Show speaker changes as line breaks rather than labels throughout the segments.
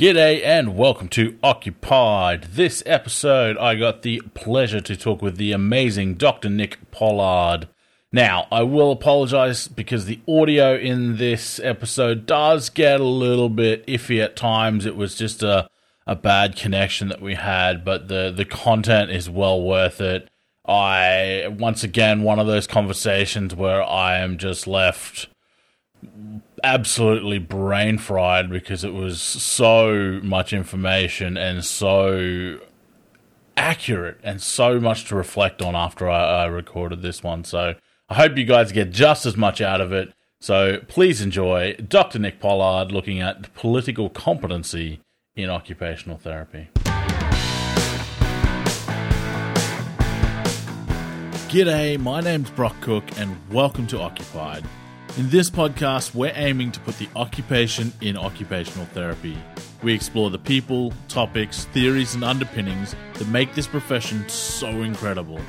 G'day and welcome to Occupied. This episode, I got the pleasure to talk with the amazing Dr. Nick Pollard. Now, I will apologize because the audio in this episode does get a little bit iffy at times. It was just a, a bad connection that we had, but the, the content is well worth it. I, once again, one of those conversations where I am just left absolutely brain fried because it was so much information and so accurate and so much to reflect on after I, I, recorded this one. So I hope you guys get just as much out of it. So please enjoy Dr. Nick Pollard looking at political competency in occupational therapy. G'day, my name's Brock Cook, and welcome to Occupied in this podcast, we're aiming to put the occupation in occupational therapy. We explore the people, topics, theories, and underpinnings that make this profession so incredible.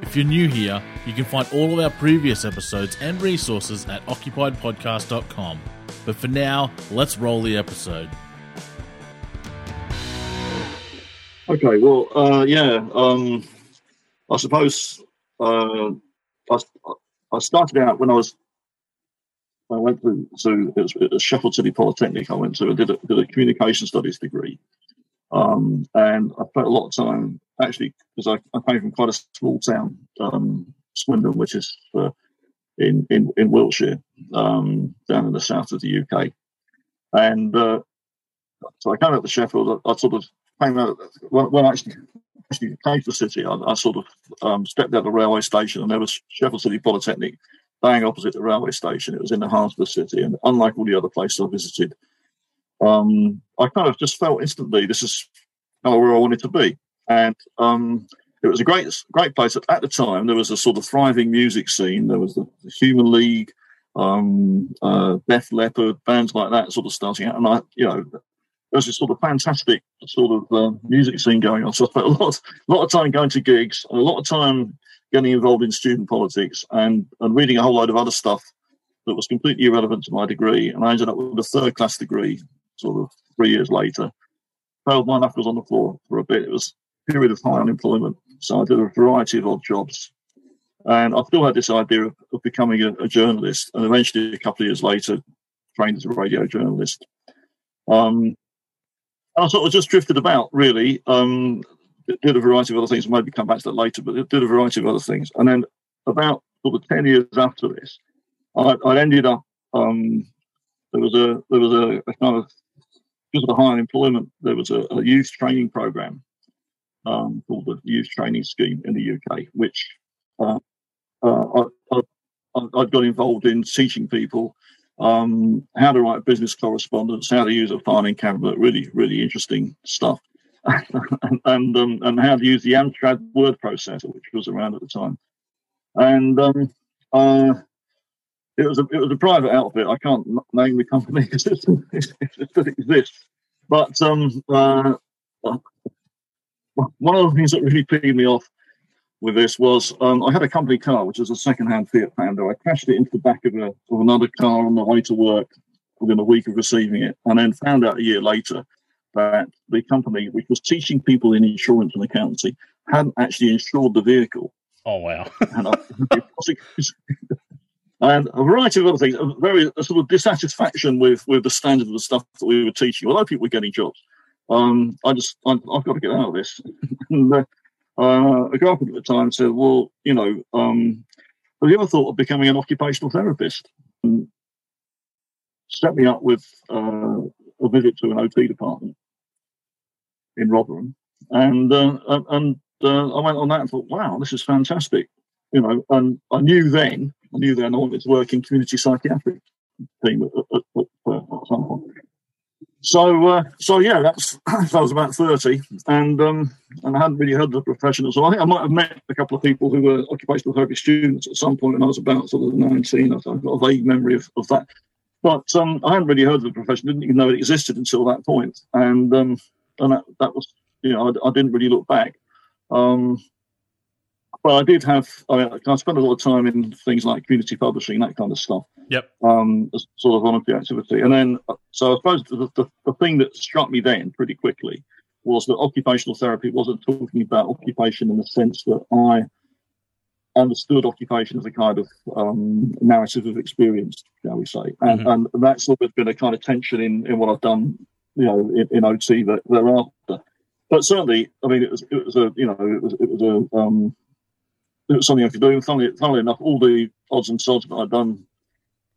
If you're new here, you can find all of our previous episodes and resources at occupiedpodcast.com. But for now, let's roll the episode.
Okay, well, uh, yeah, um, I suppose uh, I, I started out when I was I went to, so it was, it was Sheffield City Polytechnic. I went to, I did a, did a communication studies degree. Um, and I spent a lot of time actually because I, I, came from quite a small town, um, Swindon, which is uh, in, in, in Wiltshire, um, down in the south of the UK. And uh, so I came out to Sheffield. I, I sort of came out when, when I actually, actually came to the city. I, I sort of um, stepped out of the railway station, and there was Sheffield City Polytechnic bang opposite the railway station. It was in the heart of the city, and unlike all the other places I visited, um, I kind of just felt instantly this is kind of where I wanted to be, and um, it was a great, great place. At, the time, there was a sort of thriving music scene. There was the, the Human League, um, uh, Def Leppard, bands like that, sort of starting out, and I, you know. There was this sort of fantastic sort of uh, music scene going on. So I spent a lot, a lot of time going to gigs, and a lot of time getting involved in student politics and, and reading a whole load of other stuff that was completely irrelevant to my degree. And I ended up with a third class degree sort of three years later. Failed my knuckles on the floor for a bit. It was a period of high unemployment. So I did a variety of odd jobs. And I still had this idea of, of becoming a, a, journalist. And eventually, a couple of years later, trained as a radio journalist. Um, and I sort of just drifted about, really. Um, did a variety of other things. Maybe come back to that later, but did a variety of other things. And then about sort of ten years after this, I, I ended up. Um, there was a there was a, a, kind of because of the high unemployment, there was a, a youth training program um, called the Youth Training Scheme in the UK, which uh, uh, I, I, I got involved in teaching people um, how to write business correspondence, how to use a filing cabinet, really, really interesting stuff. and um, and how to use the Amstrad word processor, which was around at the time. And um, uh, it was a it was a private outfit. I can't name the company because it, exists. But um, uh, one of the things that really peed me off with this was um, I had a company car, which was a second-hand Fiat Panda. I crashed it into the back of, a, of another car on the way to work within a week of receiving it, and then found out a year later that the company, which was teaching people in insurance and accountancy, hadn't actually insured the vehicle.
Oh wow!
and, and, a variety of other things. A very a sort of dissatisfaction with with the standard of the stuff that we were teaching. Although people were getting jobs, um, I just I, have got to get out of this. and, uh, uh, a girlfriend at the time said, "Well, you know, um, have you ever thought of becoming an occupational therapist?" And set me up with uh, a visit to an OT department in Rotherham, and uh, and uh, I went on that and thought, wow, this is fantastic, you know. And I knew then, I knew then I wanted to work in community psychiatric team at, at, at, at some point. So, uh, so yeah, that's I was about thirty, and um, and I hadn't really heard the profession. So I think I might have met a couple of people who were occupational therapy students at some point when I was about sort of nineteen. I've got a vague memory of, of that. But um, I hadn't really heard of the profession, didn't even know it existed until that point. And um, and that, that was, you know, I, I, didn't really look back. Um, but I did have. I mean, I spent a lot of time in things like community publishing, that kind of stuff.
Yep.
Um, as sort of voluntary activity, and then so I suppose the, the, the thing that struck me then pretty quickly was that occupational therapy wasn't talking about occupation in the sense that I understood occupation as a kind of um, narrative of experience, shall we say, and, mm-hmm. and that's always been a kind of tension in, in what I've done, you know, in, in OT that, thereafter. But certainly, I mean, it was it was a you know it was it was a um, it was something I could do. And funnily, funnily enough, all the odds and sods that I'd done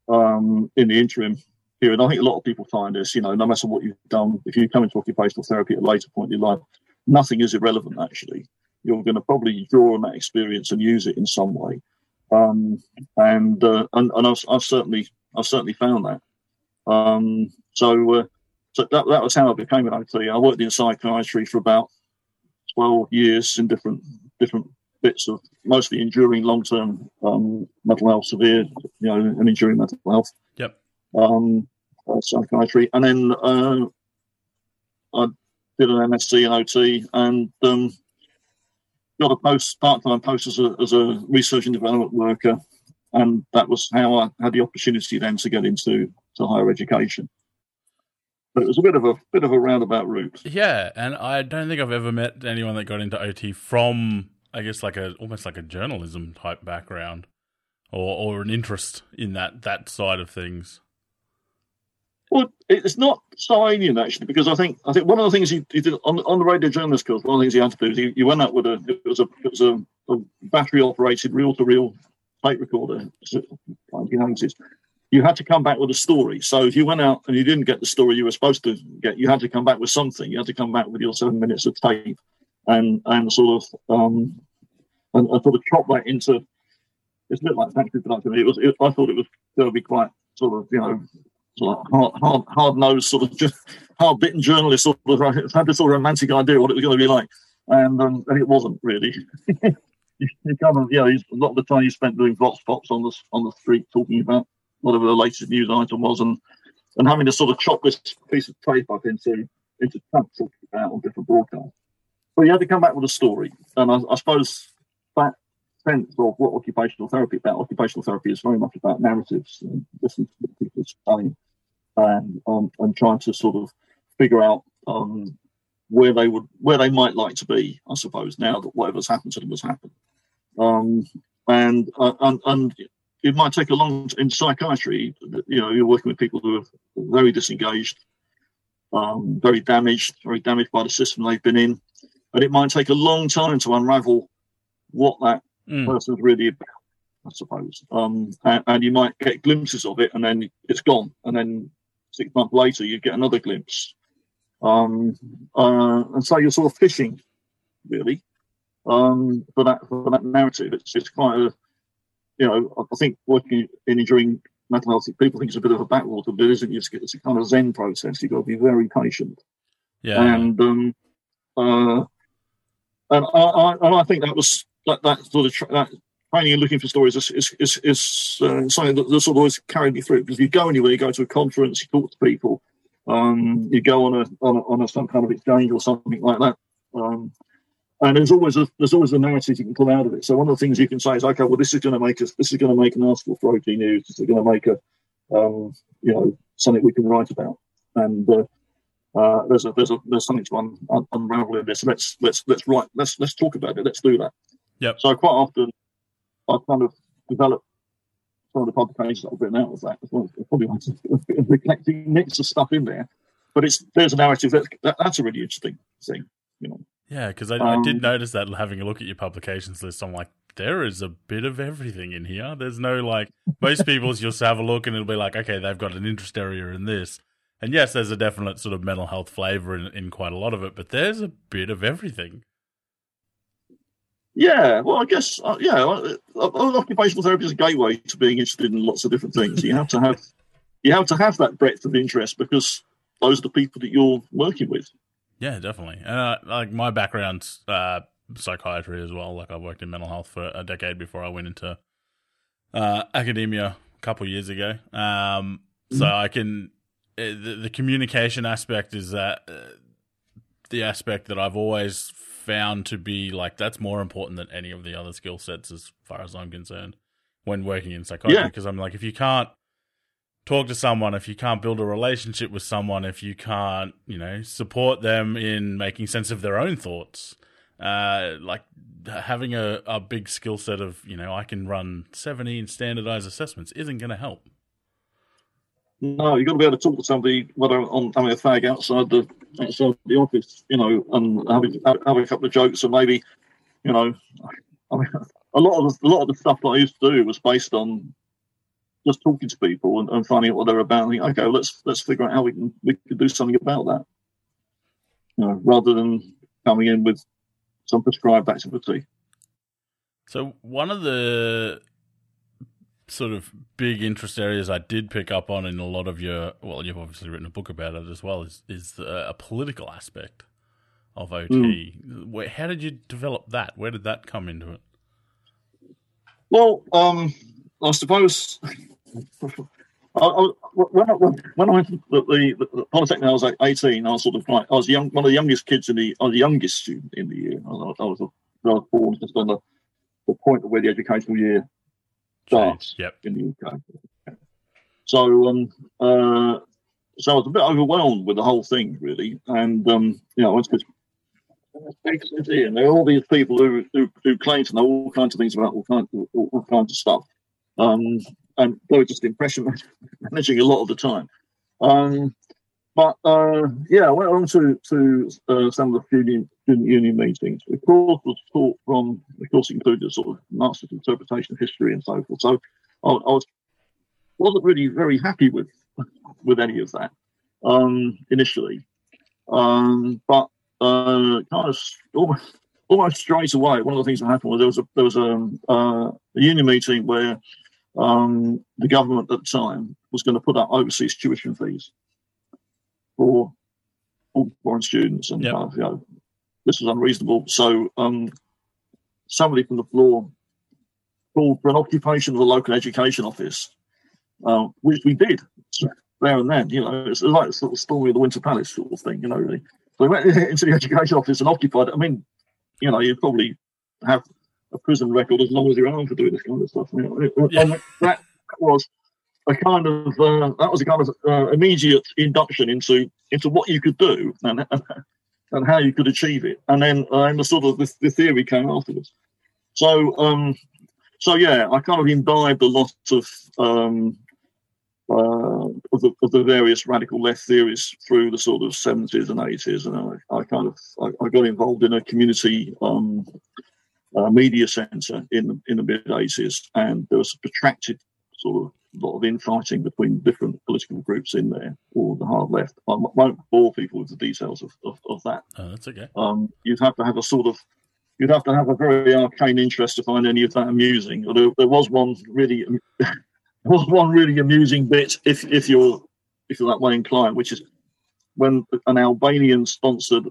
um, in the interim period, I think a lot of people find this, you know, no matter what you've done, if you come into occupational therapy at a later point in your life, nothing is irrelevant actually you're going to probably draw on that experience and use it in some way. Um, and, uh, and and I've, I've, certainly I've certainly found that. Um, so uh, so that that was how I became an OT. I worked in psychiatry for about twelve years in different different bits of mostly enduring long term um, mental health, severe you know, and enduring mental health.
Yep.
Um, uh, psychiatry, and then uh, I did an MSc in OT, and um, got a post part-time post as a, as a research and development worker, and that was how I had the opportunity then to get into to higher education. But it was a bit of a bit of a roundabout route.
Yeah, and I don't think I've ever met anyone that got into OT from, I guess, like a almost like a journalism type background, or or an interest in that that side of things.
Well, it's not signing actually, because I think I think one of the things he, he did on, on the radio journalist course, one of the things he had to do is he, he went out with a it was a it was a, a battery operated reel to reel tape recorder, nineties. You had to come back with a story. So if you went out and you didn't get the story you were supposed to get, you had to come back with something. You had to come back with your seven minutes of tape, and and sort of um and, and sort of chop that into. It's a bit like factory production. It was. It, I thought it was going to be quite sort of you know hard, hard, hard nosed, sort of hard bitten journalist, sort of had this sort of romantic idea what it was going to be like, and um, and it wasn't really. you, kind of, yeah, a lot of the time you spent doing vox pops on the on the street talking about whatever the latest news item was, and and having to sort of chop this piece of tape up into into chunks about on different broadcasts. But you had to come back with a story, and I, I suppose sense of what occupational therapy about. Occupational therapy is very much about narratives and listening to what people are and um, and trying to sort of figure out um, where they would where they might like to be. I suppose now that whatever's happened to them has happened, um, and, uh, and and it might take a long in psychiatry. You know, you're working with people who are very disengaged, um, very damaged, very damaged by the system they've been in, and it might take a long time to unravel what that mm. person's really about. I suppose, um, and, and, you might get glimpses of it, and then it's gone, and then six months later you get another glimpse, um, uh, and so you're sort of fishing, really, um, for that for that narrative. It's it's quite a, you know, I think working in enduring mental health, people think it's a bit of a backwater, but it isn't. It's, it's a kind of zen process. You've got to be very patient.
Yeah.
And um, uh, and I, I, and I think that was that, that sort of that training and looking for stories is is is, is uh, something that, that sort of always carried me through because you go anywhere, you go to a conference, you talk to people, um, you go on a on a, on a some kind of exchange or something like that. Um, and there's always a there's always a narrative you can pull out of it. So one of the things you can say is, okay, well, this is going to make us this is going to make an article for OT News. This is going to make a um, you know something we can write about. And uh, uh, there's a there's a there's something to un, un, unravel in this. Let's let's let's write let's let's talk about it. Let's do that.
Yep.
So quite often I kind of developed some of the publications that I've written out of that as well. Probably reflecting mix of stuff in there, but it's there's a narrative that, that that's a really interesting thing, you know.
Yeah, because I, um, I, did notice that having a look at your publications list, I'm like, there is a bit of everything in here. There's no like most people's. You'll have a look and it'll be like, okay, they've got an interest area in this, and yes, there's a definite sort of mental health flavor in, in quite a lot of it, but there's a bit of everything.
Yeah, well, I guess uh, yeah, uh, uh, occupational therapy is a gateway to being interested in lots of different things. You have to have you have to have that breadth of interest because those are the people that you're working with.
Yeah, definitely. Uh, like my background's uh, psychiatry as well. Like I worked in mental health for a decade before I went into uh, academia a couple years ago. Um, so mm-hmm. I can the, the, communication aspect is that the aspect that I've always found to be like that's more important than any of the other skill sets, as far as I'm concerned, when working in psychology.
Yeah.
Because I'm like, if you can't talk to someone, if you can't build a relationship with someone, if you can't, you know, support them in making sense of their own thoughts, uh, like having a, a big skill set of, you know, I can run 17 standardized assessments isn't going to help.
No, you've got to be able to talk to somebody, whether on having a fag outside the outside the office, you know, and having have a couple of jokes, and maybe, you know, I mean, a lot of the, a lot of the stuff that I used to do was based on just talking to people and, and finding out what they're about. And okay, let's let's figure out how we can we can do something about that, you know, rather than coming in with some prescribed activity.
So one of the sort of big interest areas I did pick up on in a lot of your well, you've obviously written a book about it as well. Is is the, a political aspect of OT? Mm. Where, how did you develop that? Where did that come into it?
Well, um, I suppose I, I, when, I, when I went to the, the, the Polytechnic, I was like 18. I was sort of like, I was young, one of the youngest kids in the, I was the youngest student in the year. I was, I was, I was born just on the, the point of where the educational year starts
yep.
in the UK. So, um, uh, so I was a bit overwhelmed with the whole thing, really. And, um, you know, I went to big city, and there are all these people who, who, who claim to know all kinds of things about all kinds of, all, all kinds of stuff. Um, and they were just impression managing a lot of the time. Um, but uh, yeah, I went on to to uh, some of the student, student union meetings. The course was taught from the course included sort of master's interpretation of history and so forth. So I, I was wasn't really very happy with with any of that um, initially, um, but uh, kind of almost, almost straight away. One of the things that happened was there was a there was a, uh, a union meeting where um, the government at the time was going to put up overseas tuition fees for all foreign students, and
yep.
uh, you know, this was unreasonable. So um, somebody from the floor called for an occupation of the local education office, uh, which we did there and then. You know, it's like a sort of story of the Winter Palace sort of thing. You know, really. So we went into the education office and occupied it. I mean, you know, you'd probably have a prison record as long as you're around for doing this kind of stuff. You know, yeah. that was a kind of uh, that was a kind of uh, immediate induction into into what you could do and and how you could achieve it, and then uh, and the sort of the, the theory came afterwards. So um, so yeah, I kind of imbibed a lot of um, uh, of, the, of the various radical left theories through the sort of seventies and eighties, and I, I, kind of I, I, got involved in a community um, uh, media centre in in the mid eighties, and there was a protracted sort of lot of infighting between different political groups in there, or the hard left. I won't bore people with the details of, of, of that.
Oh, that's okay.
Um, you'd have to have a sort of you'd have to have a very arcane interest to find any of that amusing. Although there was one really there was one really amusing bit if if you're if you're that way inclined, which is when an Albanian sponsored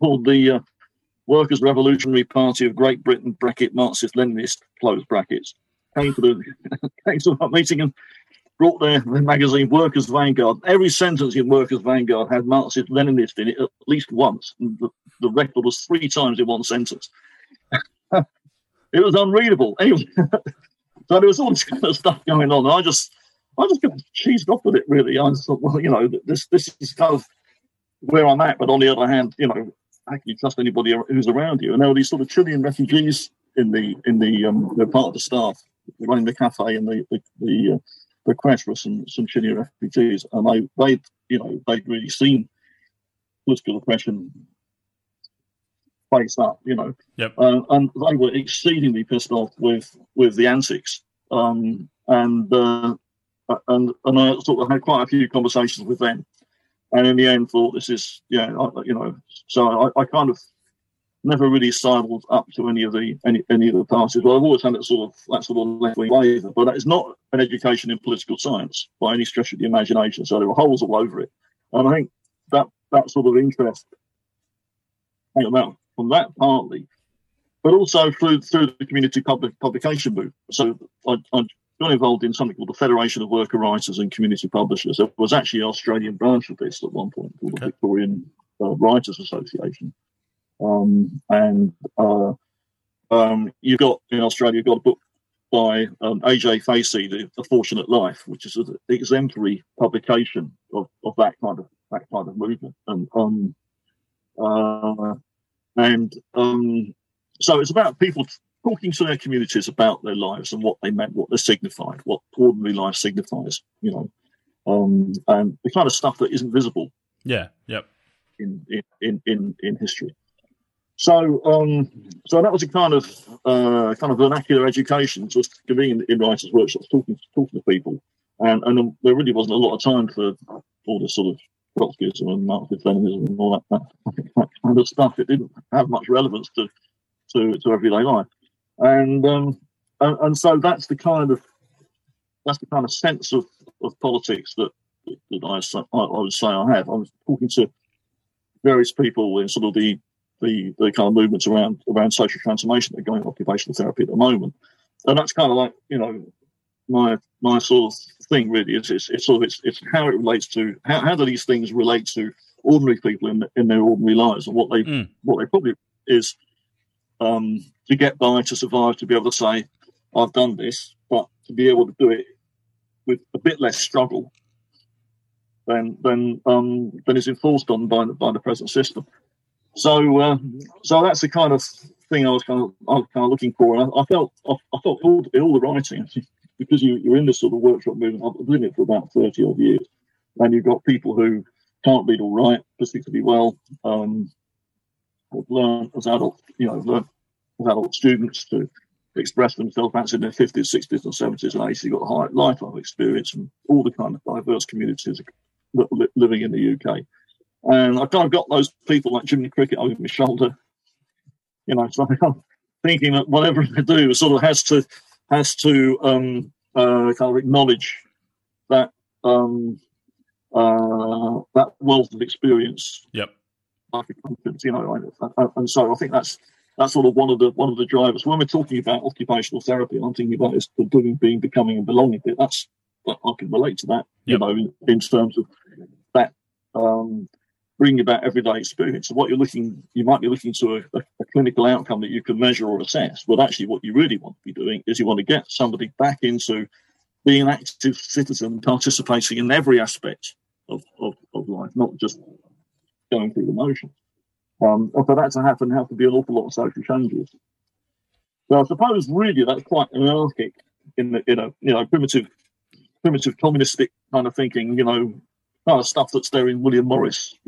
called the uh, Workers' Revolutionary Party of Great Britain bracket Marxist Leninist close brackets came to the came to that meeting and brought their, magazine Workers' Vanguard. Every sentence in Workers' Vanguard had Marxist Leninist in it at least once. The, the, record was three times in one sentence. it was unreadable. Anyway, so there was all this kind of stuff going on. I just I just got cheesed off with it really. I thought, well, you know, this this is kind of where I'm at, but on the other hand, you know, how can you trust anybody who's around you? And there were these sort of Chilean refugees in the in the um, part of the staff running the cafe and the the the, uh, the crash for some some Chilean refugees, and they they you know they'd really seen political oppression face up, you know,
yep.
uh, and they were exceedingly pissed off with with the antics, um, and uh, and and I sort of had quite a few conversations with them, and in the end thought this is yeah I, you know so I, I kind of never really sidled up to any of the any, any of the parties. Well, I've always had that sort of that sort of left wing flavour, but that is not an education in political science by any stretch of the imagination. So there were holes all over it, and I think that that sort of interest came about from that partly, but also through through the community public publication movement. So I, I got involved in something called the Federation of Worker Writers and Community Publishers. There was actually an Australian branch of this at one point called the Victorian uh, Writers Association Um, and uh, um, you've got in Australia, you've got a book by um, AB Facey, the, the, Fortunate Life, which is an exemplary publication of, of that kind of that kind of movement. And um, uh, and um, so it's about people talking to their communities about their lives and what they meant, what they signified, what ordinary life signifies. You know, um, and the kind of stuff that isn't visible.
Yeah. Yep.
In in in in history. So, um, so that was a kind of uh, kind of vernacular education, just giving in, in writers' workshops, talking talking to people, and and there really wasn't a lot of time for all this sort of Trotskyism and Marxist Leninism and all that, that, kind of stuff. It didn't have much relevance to to, to everyday life, and, um, and and so that's the kind of that's the kind of sense of, of politics that that I, I would say I have. I was talking to various people in sort of the the, the kind of movements around around social transformation that are going occupational therapy at the moment. And that's kind of like, you know, my my sort of thing really is it's, it's sort of it's, it's how it relates to how, how do these things relate to ordinary people in in their ordinary lives and what they mm. what they probably is um, to get by to survive to be able to say I've done this but to be able to do it with a bit less struggle than than um, than is enforced on by the, by the present system. So, uh, so that's the kind of thing I was kind of, I was kind of looking for. And I, I felt, I, I, felt all, all the writing, because you, you're in this sort of workshop movement. I've been in it for about thirty odd years, and you've got people who can't read or write particularly well. Um, have learned as adult, you know, learned as adult students to express themselves perhaps in their 50s, 60s, and 70s and 80s. You've got high lifetime experience from all the kind of diverse communities living in the UK. And I kind of got those people like Jiminy Cricket over my shoulder. You know, so I'm thinking that whatever I do sort of has to has to um, uh, kind of acknowledge that um, uh, that wealth of experience.
Yep.
You know, and so I think that's that's sort of one of the one of the drivers when we're talking about occupational therapy. I'm thinking about is the doing, being, becoming, and belonging bit. That's I can relate to that. Yep. You know, in, in terms of that um, bring about everyday experience. So what you're looking, you might be looking to a, a, clinical outcome that you can measure or assess. But actually, what you really want to be doing is you want to get somebody back into being an active citizen, participating in every aspect of, of, of life, not just going through the motions. Um, and for that to happen, there have to be an awful lot of social changes. So I suppose really that's quite anarchic in the, in a you know primitive primitive communistic kind of thinking. You know, kind of stuff that's there in William Morris.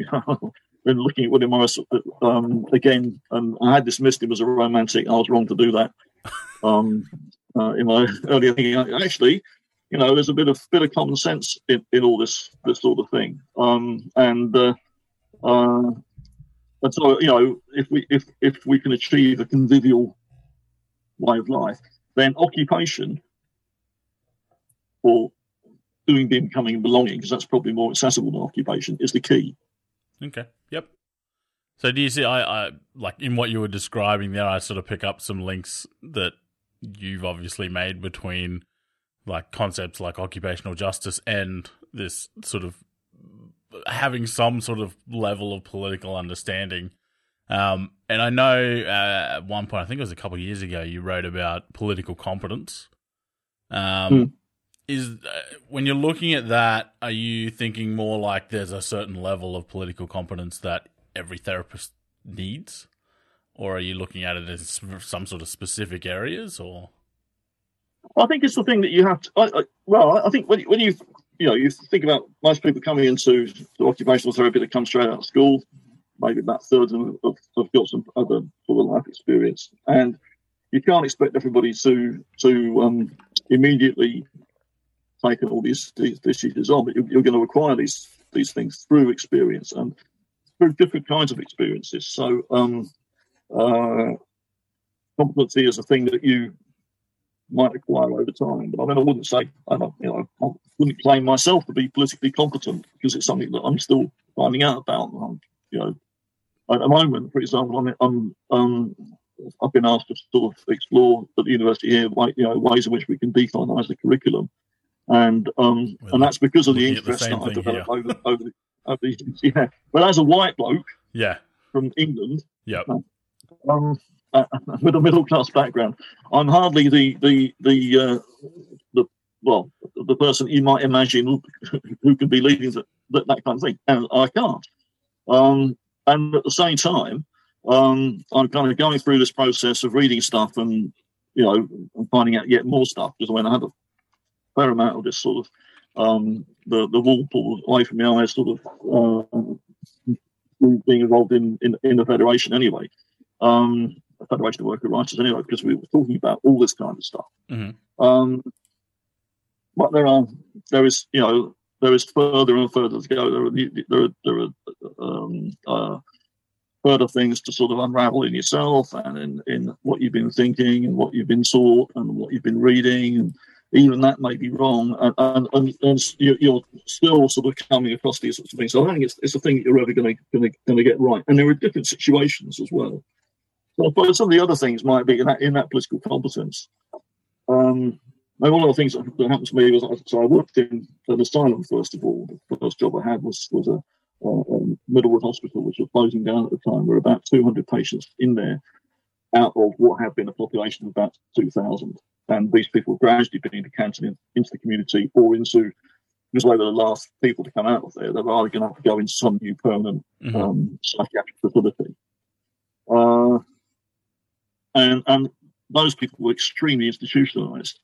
You been looking at William Morris um, again, and I had dismissed him as a romantic. I was wrong to do that. Um, uh, in my earlier thinking, actually, you know, there's a bit of bit of common sense in, in all this this sort of thing. Um, and uh, uh, and so, you know, if we if if we can achieve a convivial way of life, then occupation or doing, becoming, and belonging, because that's probably more accessible than occupation, is the key.
Okay. Yep. So do you see? I, I like in what you were describing there. I sort of pick up some links that you've obviously made between like concepts like occupational justice and this sort of having some sort of level of political understanding. Um, and I know uh, at one point, I think it was a couple of years ago, you wrote about political competence. Um, mm is uh, when you're looking at that, are you thinking more like there's a certain level of political competence that every therapist needs, or are you looking at it as some sort of specific areas, or?
I think it's the thing that you have to. I, I, well, I think when, when you you know you think about most people coming into the occupational therapy that come straight out of school, maybe about thirds of them have got some other sort of life experience, and you can't expect everybody to to um, immediately taken all these these, these on, but you're, you're, going to acquire these these things through experience and through different kinds of experiences. So, um, uh, competency is a thing that you might acquire over time. But I mean, I wouldn't say I don't, you know, I wouldn't claim myself to be politically competent because it's something that I'm still finding out about. I'm, you know, at the moment, for example, I'm, I'm um, I've been asked to sort of explore at the university here, you know, ways in which we can decolonise the curriculum and um, well, and that's because of the interest the that I developed over, over, over the, yeah. But as a white bloke,
yeah,
from England.
Yep.
Um, uh, with a middle class background, I'm hardly the the the uh, the well the person you might imagine who, can be leading that, that, that kind of thing, and I can't. Um, and at the same time, um, I'm kind of going through this process of reading stuff and you know and finding out yet more stuff because when I had a fair amount of this sort of um, the the wall pulled away from me, I sort of uh, being involved in, in in the federation anyway. Um, Federation of Worker Writers anyway, because we were talking about all this kind of stuff.
Mm-hmm.
Um, but there are there is you know there is further and further to go. There are there are, there are um, uh, further things to sort of unravel in yourself and in, in what you've been thinking and what you've been taught and what you've been reading and even that may be wrong and, and, and, and you're still sort of coming across these sorts of things. So I think it's, it's a thing that you're ever going to get right. And there are different situations as well. But some of the other things might be in that, in that political competence. Um, one of the things that, happened to me was so I worked in an asylum first of all. The first job I had was was a, a, a Middlewood Hospital, which was closing down at the time. There were about 200 patients in there, out of what had been a population of about 2,000. And these people gradually being decanted in, into the community or into because they were the last people to come out of there. they're either going to have to go into some new permanent mm-hmm. um, psychiatric facility. Uh, and and those people were extremely institutionalized.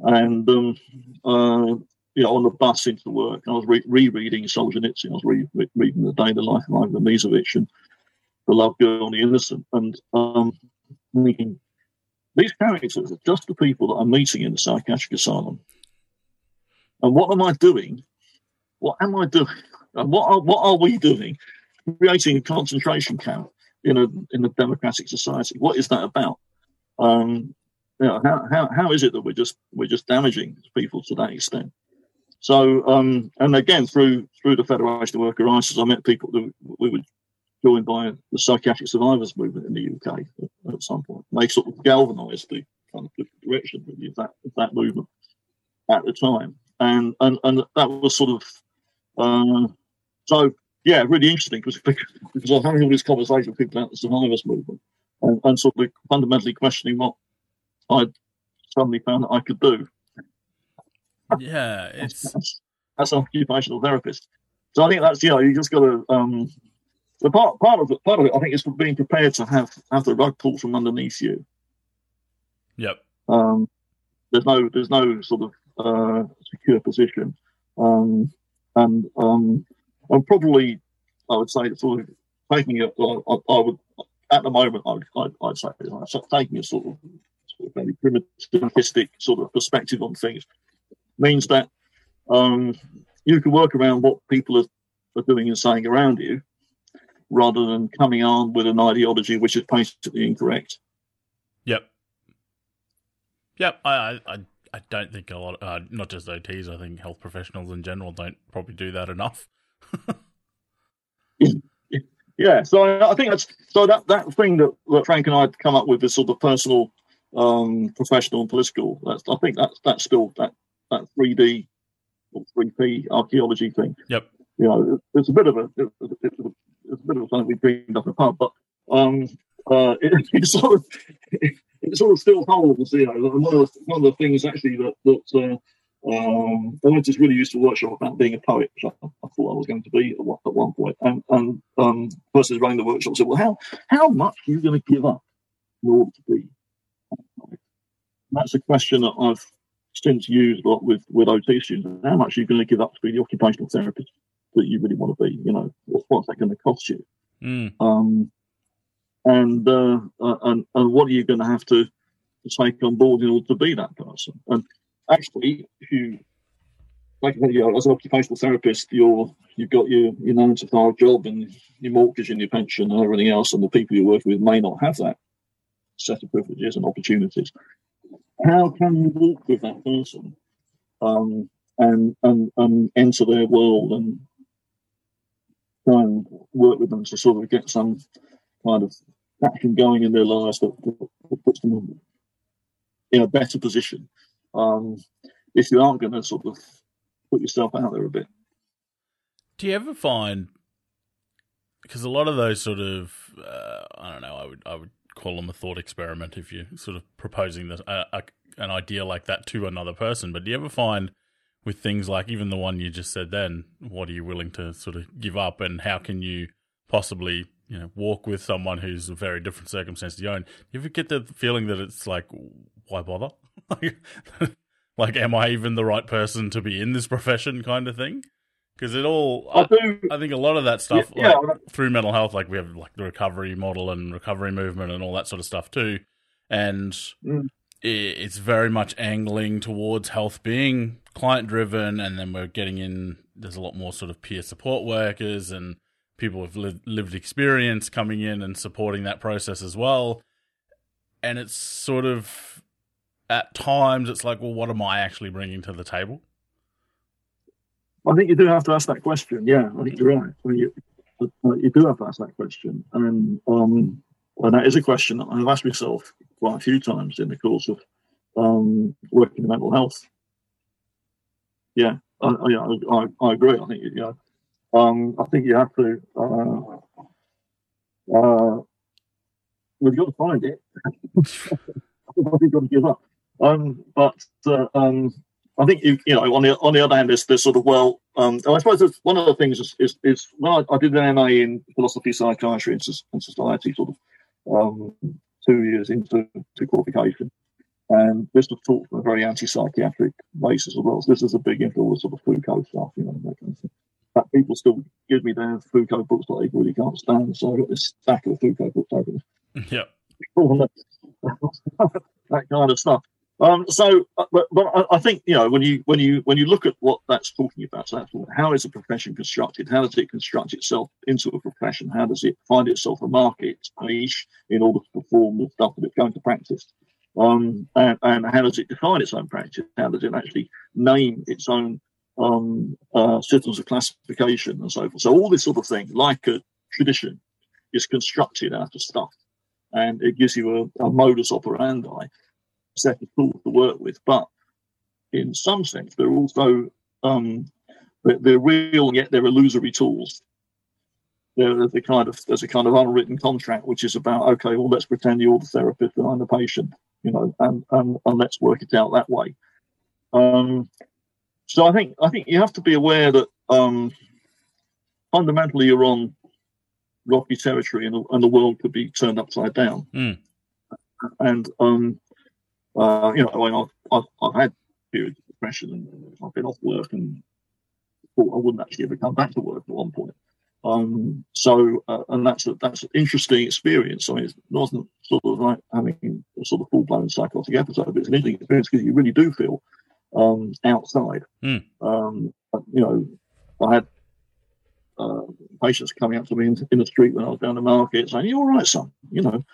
And um, uh, you know, on the bus into work, I was re- rereading Solzhenitsyn. I was re- re- reading The Day, the Life of Ivan Denisovich and The Love Girl and the Innocent, and um, thinking these characters are just the people that I'm meeting in the psychiatric asylum. And what am I doing? What am I doing? And what are, what are we doing? Creating a concentration camp in a in a democratic society. What is that about? Um, you know, how, how, how is it that we're just we're just damaging people to that extent? So, um, and again, through through the Federation of Worker Writers, I met people that we were joined by the psychiatric survivors movement in the UK at, at some point. They sort of galvanised the kind of direction really, of that of that movement at the time, and and and that was sort of uh, so yeah, really interesting because because I'm having all these conversations with people about the survivors movement and, and sort of fundamentally questioning what I suddenly found that I could do.
Yeah, it's
as, as an occupational therapist. So I think that's you know you just got to um, the part part of it part of it I think is being prepared to have have the rug pulled from underneath you.
Yep.
Um, there's no there's no sort of uh, secure position, um, and um, and probably I would say sort of taking it. I, I would at the moment I would I'd, I'd say taking a sort of sort of very primitivistic sort of perspective on things means that um, you can work around what people are, are doing and saying around you rather than coming on with an ideology which is patently incorrect.
Yep. Yep. I, I, I don't think a lot, uh, not just OTs, I think health professionals in general don't probably do that enough.
yeah. So I think that's, so that, that thing that, that Frank and I had come up with, is sort of personal, um, professional and political, that's, I think that's, that's still that, that 3D or 3P archaeology thing.
Yep.
You know, it's a bit of a, it's a, it's a bit of something we dreamed up in a pub, but um, uh, it, it, sort of it, it, sort of still holds. You know, one of the, one of the things actually that that uh, um, I just really used to workshop about being a poet, which I, I, thought I was going to be at one, at one point. And, and um, person running the workshop said, "Well, how how much are you going to give up in order to be?" That's a question that I've since used a lot with with OT students. How much are you going to give up to be the occupational therapist? That you really want to be. You know, what's that going to cost you?
Mm.
Um, and, uh, uh, and and what are you going to have to, to take on board in order to be that person? And actually, if you like you know, as an occupational therapist, you're you've got your your nine to five job and your mortgage and your pension and everything else, and the people you work with may not have that set of privileges and opportunities. How can you walk with that person um, and, and and enter their world and try and work with them to sort of get some kind of action going in their lives that, that puts them in a better position. Um, if you aren't going to sort of put yourself out there a bit.
Do you ever find? because a lot of those sort of uh, I don't know I would I would call them a thought experiment if you're sort of proposing this, uh, a, an idea like that to another person. But do you ever find with things like even the one you just said then, what are you willing to sort of give up, and how can you possibly you know walk with someone who's a very different circumstance to your own? You ever get the feeling that it's like why bother? like, am I even the right person to be in this profession, kind of thing? Because it all, I, do. I think a lot of that stuff yeah, like, yeah. through mental health, like we have like the recovery model and recovery movement and all that sort of stuff too, and mm. it's very much angling towards health being client driven, and then we're getting in. There's a lot more sort of peer support workers and people with li- lived experience coming in and supporting that process as well, and it's sort of at times it's like, well, what am I actually bringing to the table?
I think you do have to ask that question. Yeah, I think you're right. I mean, you, you do have to ask that question, and um, and that is a question that I've asked myself quite a few times in the course of um, working in mental health. Yeah, I, I, I, I agree. I think you know, um, I think you have to. Uh, uh, you've got to find it. you've got to give up. Um, but uh, um, I think you you know on the on the other hand, there's there's sort of well, um, I suppose one of the things is is, is when I, I, did an MA in philosophy, psychiatry, and, and society, sort of um, two years into to qualification, and this was taught from a very anti-psychiatric basis as well. So this is a big influence of the Foucault stuff, you know, that kind of thing. But people still give me their Foucault books that they really can't stand, so I got this stack of Foucault books over
Yeah.
that kind of stuff. Um, so, uh, but, but I think you know when you when you when you look at what that's talking about, so how is a profession constructed? How does it construct itself into a profession? How does it find itself a market niche in order to perform the stuff that it's going to practice? Um, and, and, how does it define its own practice? How does it actually name its own um, uh, systems of classification and so forth? So all this sort of thing, like a tradition, is constructed out of stuff, and it gives you a, a modus operandi set of tools to work with. But in some sense, they're also um, they're, they're real, yet they're illusory tools. There's a kind of there's a kind of unwritten contract which is about okay, well, let's pretend you're the therapist and I'm the patient, you know, and and, and let's work it out that way. Um, so I think I think you have to be aware that um, fundamentally you're on rocky territory and, and the world could be turned upside down.
Mm.
And um, uh, you know, I mean, I've, I've, I've, had periods of depression and I've been off work and thought I wouldn't actually ever come back to work at one point. Um, so, uh, and that's a, that's an interesting experience. I mean, it wasn't sort of like having a sort of full blown psychotic episode, but it's an interesting experience because you really do feel um, outside.
Mm.
Um, you know, I had uh, patients coming up to me in, in, the street when I was down the market saying, "You're all right, son." You know,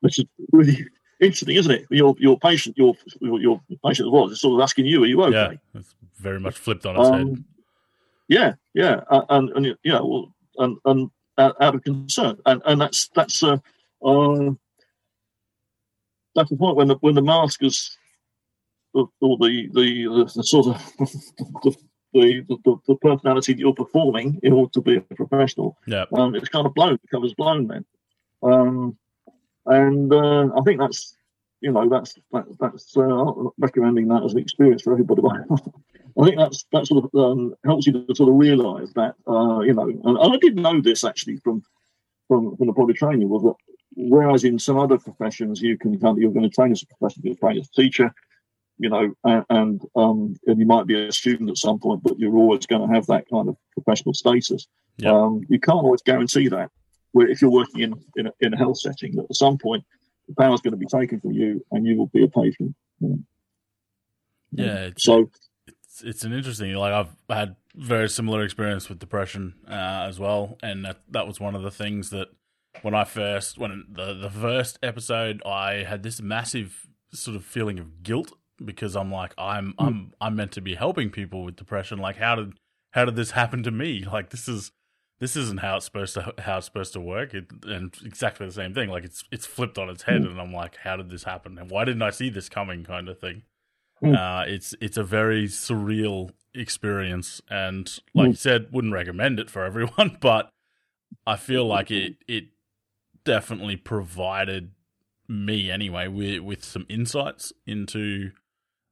which is really interesting, isn't it? Your your patient, your your, your patient as well, is sort of asking you, "Are you okay?"
Yeah, it's very much flipped on its um, head.
Yeah, yeah, and and you know, well, and and out of concern, and and that's that's uh, uh that's the point when the when the mask is or the the, the, sort of the, the, the, the, personality that you're performing in order to be a professional.
Yeah.
Um, it's kind of blown, the cover's blown then. Um, and uh, I think that's you know that's that, that's uh, recommending that as an experience for everybody. I think that's that sort of um, helps you to sort of realise that uh, you know, and, I did know this actually from from from the body training was that whereas in some other professions you can kind of, you're going to train as a professional, you're train as a teacher, you know, and and, um, and you might be a student at some point, but you're always going to have that kind of professional status.
Yep.
Um, you can't always guarantee that where if you're working in in a, in a health setting, that at some point the power is going to be taken from you, and you will be a patient.
Yeah.
So
it's it's an interesting. Like I've had very similar experience with depression uh, as well, and that that was one of the things that when I first when the the first episode, I had this massive sort of feeling of guilt because I'm like I'm mm. I'm I'm meant to be helping people with depression. Like how did how did this happen to me? Like this is this isn't how it's supposed to how it's supposed to work. It, and exactly the same thing. Like it's it's flipped on its head, mm. and I'm like, how did this happen? And why didn't I see this coming? Kind of thing. Mm. Uh, it's it's a very surreal experience, and like mm. you said, wouldn't recommend it for everyone. But I feel like it it definitely provided me anyway with with some insights into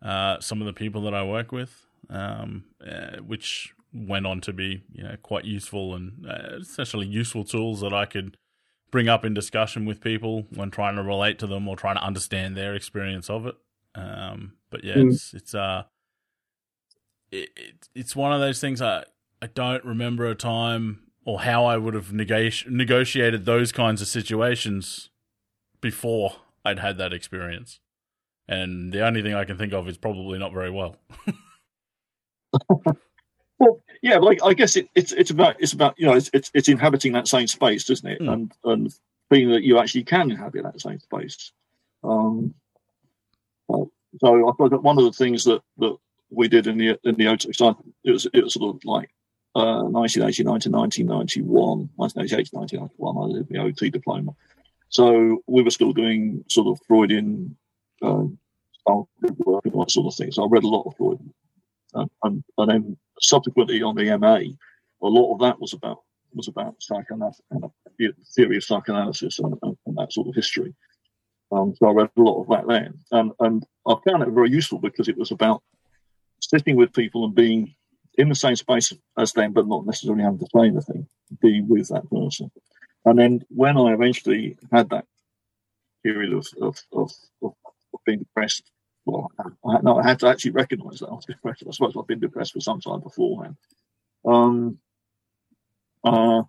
uh, some of the people that I work with, um, uh, which went on to be you know quite useful and uh, essentially useful tools that I could bring up in discussion with people when trying to relate to them or trying to understand their experience of it. Um, but yeah, mm. it's it's uh, it, it, it's one of those things I I don't remember a time or how I would have negotiated those kinds of situations before I'd had that experience. And the only thing I can think of is probably not very well.
well, yeah, like I guess it, it's it's about it's about you know it's it's, it's inhabiting that same space, isn't it? Mm. And and being that you actually can inhabit that same space. Um, so I that one of the things that, that we did in the in the OTEC, it was it was sort of like uh, 1989 to 1991, 1988 to 1991, I did the OT diploma. So we were still doing sort of Freudian uh, work and that sort of thing. So I read a lot of Freud. And, and, and then subsequently on the MA, a lot of that was about was about psychoanalysis, theory of psychoanalysis and, and, that sort of history. Um, so I read a lot of that then. And, and I found it very useful because it was about sitting with people and being in the same space as them, but not necessarily having to say anything, be with that person. And then when I eventually had that period of, of, of, of being depressed, well, I, no, I had to actually recognise that I was depressed. I suppose I've been depressed for some time beforehand. Um, uh,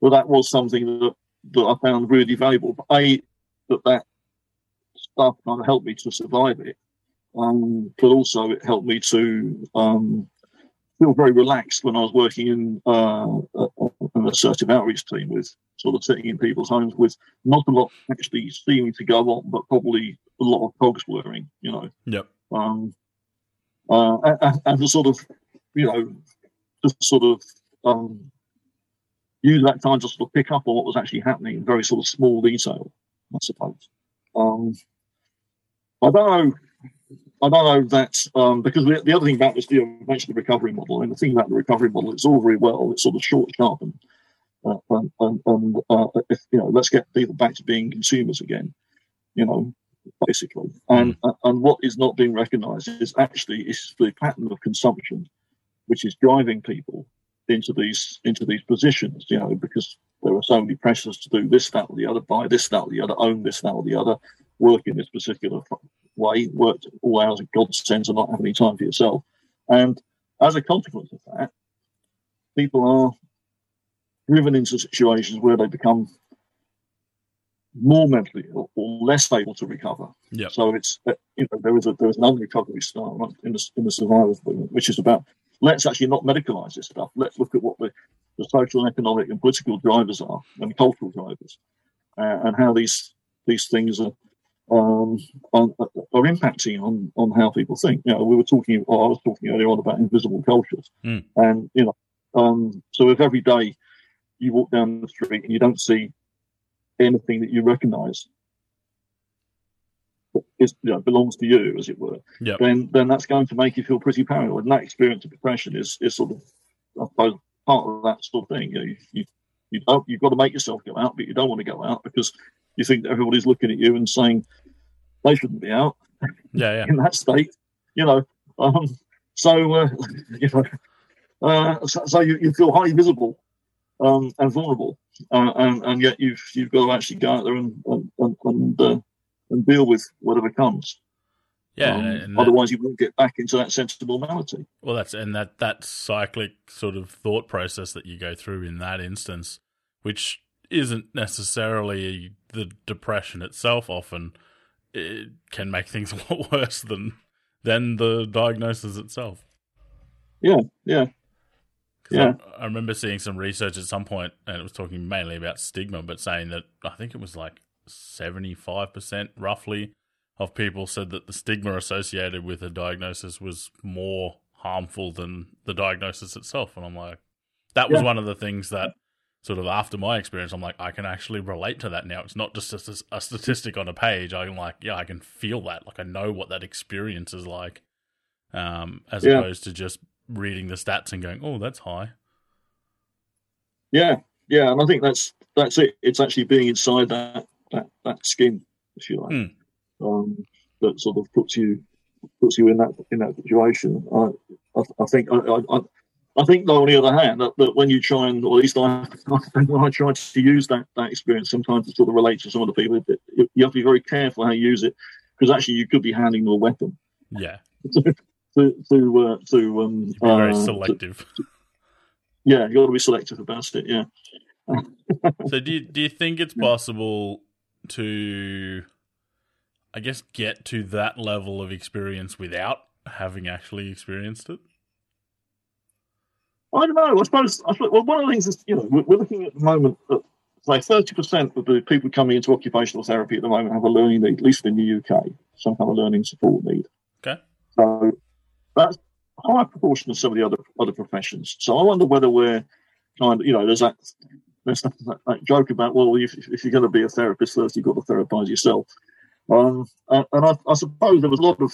well, that was something that, that I found really valuable. But I, that that stuff kind of helped me to survive it. Um, but also it helped me to um, feel very relaxed when I was working in uh, an assertive outreach team with sort of sitting in people's homes with not a lot actually seeming to go on, but probably a lot of cogs whirring, you know.
Yep.
Um, uh, and, and to sort of, you know, just sort of um, use that time to sort of pick up on what was actually happening in very sort of small detail, I suppose. Um, I don't know I don't know that um, because the, the, other thing about this, you mentioned the recovery model, and the thing about the recovery model, it's all very well, it's sort of short, sharp, and, uh, and, and, and uh, if, you know, let's get people back to being consumers again, you know, basically. And mm. and what is not being recognised is actually is the pattern of consumption, which is driving people into these into these positions, you know, because there are so many pressures to do this, that, or the other, buy this, that, or the other, own this, that, or the other, work in this particular way, worked all hours of God's sense and not have any time for yourself. And as a consequence of that, people are driven into situations where they become more mentally ill or less able to recover.
Yep.
So it's uh, you know there is a there is an unrecovery style right, in the in the survivors movement, which is about let's actually not medicalize this stuff. Let's look at what the, the social and economic and political drivers are and cultural drivers, uh, and how these these things are um, are, are, impacting on, on how people think. You know, we were talking, or I was talking earlier on about invisible cultures,
mm.
and you know, um, so if every day you walk down the street and you don't see anything that you recognise is you know belongs to you, as it were,
yep.
then then that's going to make you feel pretty paranoid. And that experience of depression is is sort of I suppose part of that sort of thing. You know, you, you, you don't, you've got to make yourself go out, but you don't want to go out because you think everybody's looking at you and saying they shouldn't be out.
Yeah, yeah.
in that state, you know. Um, so uh, you know, uh, so, so you, you, feel highly visible um, and vulnerable, uh, and, and yet you've you've got to actually go out there and and and, uh, and deal with whatever comes.
Yeah, um,
that, otherwise you won't get back into that sense of normality.
Well, that's and that that cyclic sort of thought process that you go through in that instance, which isn't necessarily the depression itself. Often, it can make things a lot worse than than the diagnosis itself.
Yeah, yeah, yeah.
I, I, remember seeing some research at some point, and it was talking mainly about stigma, but saying that I think it was like seventy five percent, roughly, of people said that the stigma associated with a diagnosis was more harmful than the diagnosis itself. And I'm like, that was yeah. one of the things that sort of after my experience, I'm like, I can actually relate to that now. It's not just a, a statistic on a page. I'm like, yeah, I can feel that. Like I know what that experience is like, um, as yeah. opposed to just reading the stats and going, oh, that's high.
Yeah, yeah, and I think that's that's it. It's actually being inside that that, that skin, if you like,
Mm.
um, that sort of puts you puts you in that in that situation. I I, I think I, I, I think though on the other hand that, that when you try and or at least I, when I try to use that that experience sometimes to sort of relate to some of the people, it, it- you have to be very careful how you use it because actually you could be handing them a weapon
Yeah,
to to uh, to um
be very
uh, to-
selective.
yeah, you got to be selective about it. Yeah.
so do you, do you think it's possible to I guess get to that level of experience without having actually experienced it?
I don't know. I suppose, I suppose well, one of the things is, you know, we're, we're looking at the moment that like 30% of the people coming into occupational therapy at the moment have a learning need, at least in the UK, some kind of learning support need.
Okay.
So that's a high proportion of some of the other other professions. So I wonder whether we're kind of, you know, there's that there's that, that, that joke about, well, if, if you're going to be a therapist first, you've got to therapize yourself. Um, and, and I, I suppose there was a lot of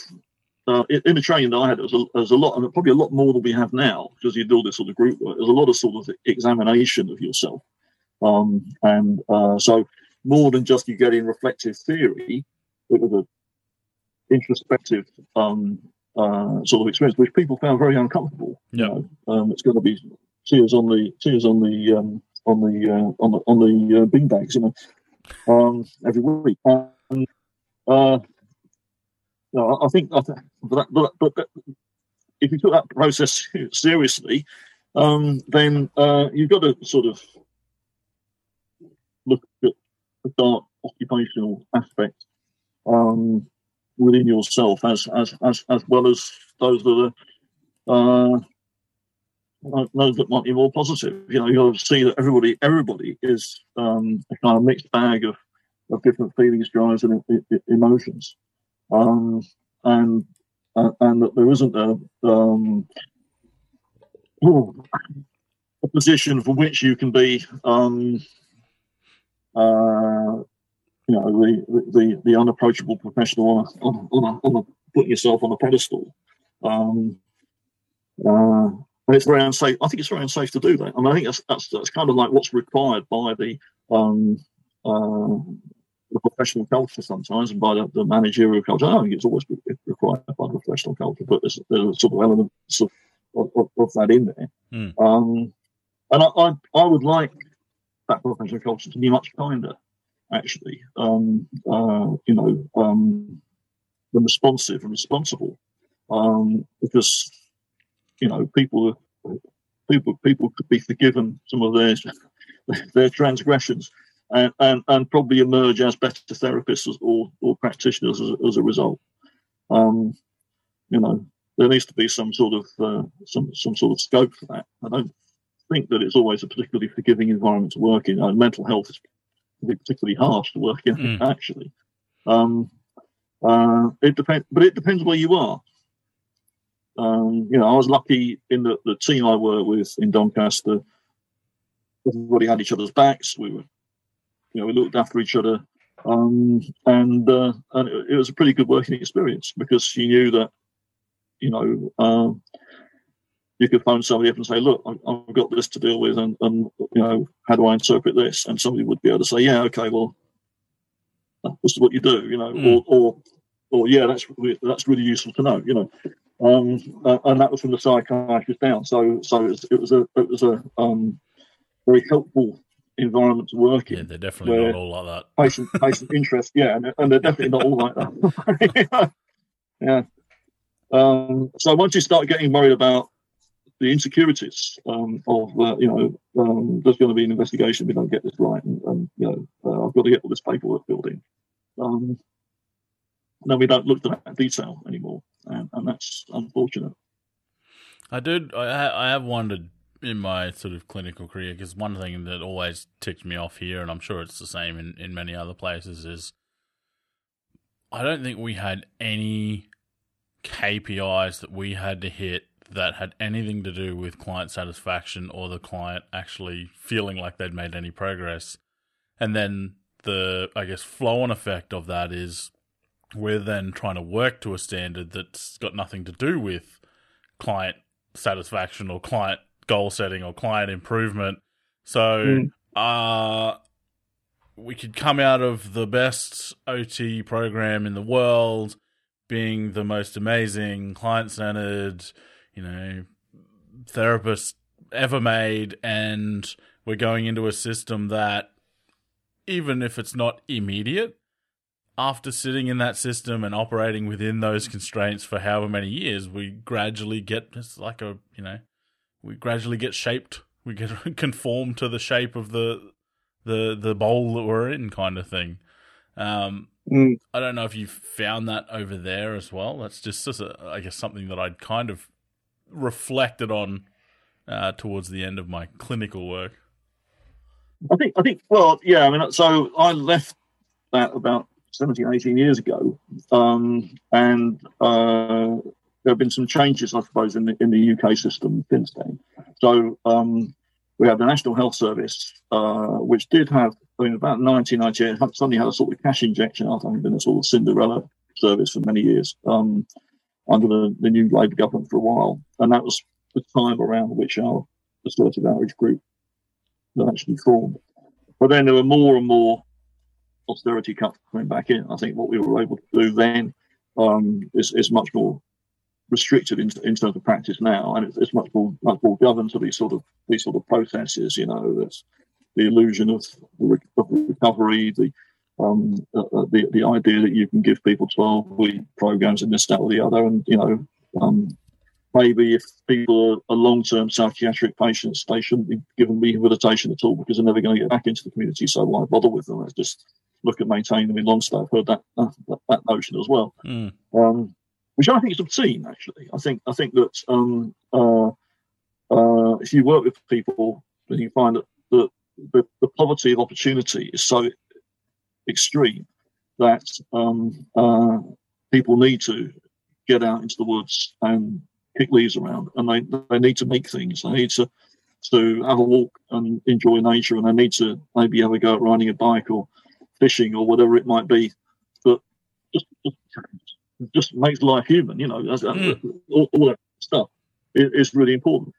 uh, in, in the training that I had, there was, a, there was a lot, and probably a lot more than we have now, because you do all this sort of group work. There's a lot of sort of examination of yourself, um, and uh, so more than just you getting reflective theory, it was an introspective um, uh, sort of experience, which people found very uncomfortable. You know, um, it's going to be tears on the tears on the um, on the uh, on the on the uh, beanbags, you know, um, every week. And, uh, no, I think, I but, but, but if you took that process seriously, um, then uh, you've got to sort of look at the dark occupational aspect um, within yourself, as as as as well as those that are. Uh, those that might be more positive, you know, you got to see that everybody, everybody is um, a kind of mixed bag of, of different feelings, drives, and emotions um, and uh, and that there isn't a um, a position from which you can be um, uh, you know the, the the unapproachable professional on a, on, a, on a putting yourself on a pedestal. Um, uh, and it's very unsafe. I think it's very unsafe to do that. I mean, I think that's that's, that's kind of like what's required by the um, uh, the professional culture sometimes and by the, the managerial culture. I don't think it's always required by the professional culture, but there's, there's sort of elements of, of, of, of that in there.
Mm.
Um, and I, I, I would like that professional culture to be much kinder, actually. Um, uh, you know, um, and responsive and responsible, um, because you know people people people could be forgiven some of their their transgressions and, and, and probably emerge as better therapists or, or practitioners as, as a result. Um, you know, there needs to be some sort of uh, some some sort of scope for that. I don't think that it's always a particularly forgiving environment to work in. Uh, mental health is particularly harsh to work in,
Mm.
actually. Um, uh, it depends, but it depends where you are. Um, you know, I was lucky in the, the team I worked with in Doncaster. Everybody had each other's backs. We were, you know, we looked after each other, um, and uh, and it, it was a pretty good working experience because you knew that, you know, um, you could phone somebody up and say, "Look, I- I've got this to deal with, and, and you know, how do I interpret this?" And somebody would be able to say, "Yeah, okay, well, this is what you do," you know,
Mm.
or or or yeah, that's really, that's really useful to know, you know. Um, uh, and that was from the psychiatrist down. So so it was, it was a it was a um, very helpful environment to work in
Yeah, they're definitely not all like that.
patient patient interest. Yeah, and, and they're definitely not all like that. yeah. Um, so once you start getting worried about the insecurities um, of uh, you know um, there's going to be an investigation if we don't get this right, and, and you know uh, I've got to get all this paperwork in. Um, then we don't look at that detail anymore, and, and that's unfortunate.
I did. I I have wondered in my sort of clinical career because one thing that always ticked me off here, and I'm sure it's the same in in many other places, is I don't think we had any KPIs that we had to hit that had anything to do with client satisfaction or the client actually feeling like they'd made any progress. And then the, I guess, flow on effect of that is we're then trying to work to a standard that's got nothing to do with client satisfaction or client goal setting or client improvement. So
Mm.
uh, we could come out of the best OT program in the world, being the most amazing client centered, you know, therapist ever made, and we're going into a system that, even if it's not immediate, after sitting in that system and operating within those constraints for however many years, we gradually get it's like a you know, we gradually get shaped. We get conform to the shape of the the the bowl that we're in, kind of thing. Um,
Mm.
I don't know if you found that over there as well. That's just, just a, I guess something that I'd kind of reflected on uh, towards the end of my clinical work.
I think, I think, well, yeah, I mean, so I left that about 17, 18 years ago. Um, and uh, there have been some changes, I suppose, in the, in the UK system since then. So um, we have the National Health Service, uh, which did have, I mean, about 1998, had- suddenly had a sort of cash injection after having been a sort of Cinderella service for many years um, under the, the new Labour government for a while. And that was the time around which our assertive outreach group was actually formed. But then there were more and more austerity cuts coming back in. I think what we were able to do then um, is, is much more restricted in, in terms of practice now, and it's, it's much more much more governed to these sort of these sort of processes. You know, there's the illusion of, re- of recovery, the um, uh, uh, the the idea that you can give people twelve week programs in this, that, or the other, and you know. Um, Maybe if people are, are long-term psychiatric patients, they shouldn't be given rehabilitation at all because they're never going to get back into the community. So why bother with them? Let's just look at maintaining them in long stay. I've heard that, that that notion as well
Mm.
um, which I think is obscene. Actually, I think I think that um, uh, uh, if you work with people, then you find that the, the, the poverty of opportunity is so extreme that um, uh, people need to get out into the woods and kick leaves around, and they they need to make things. They need to to have a walk and enjoy nature, and they need to maybe have a go at riding a bike or fishing or whatever it might be. But just, just just makes life human, you know. That's,
Mm.
all, all that stuff is, is really important.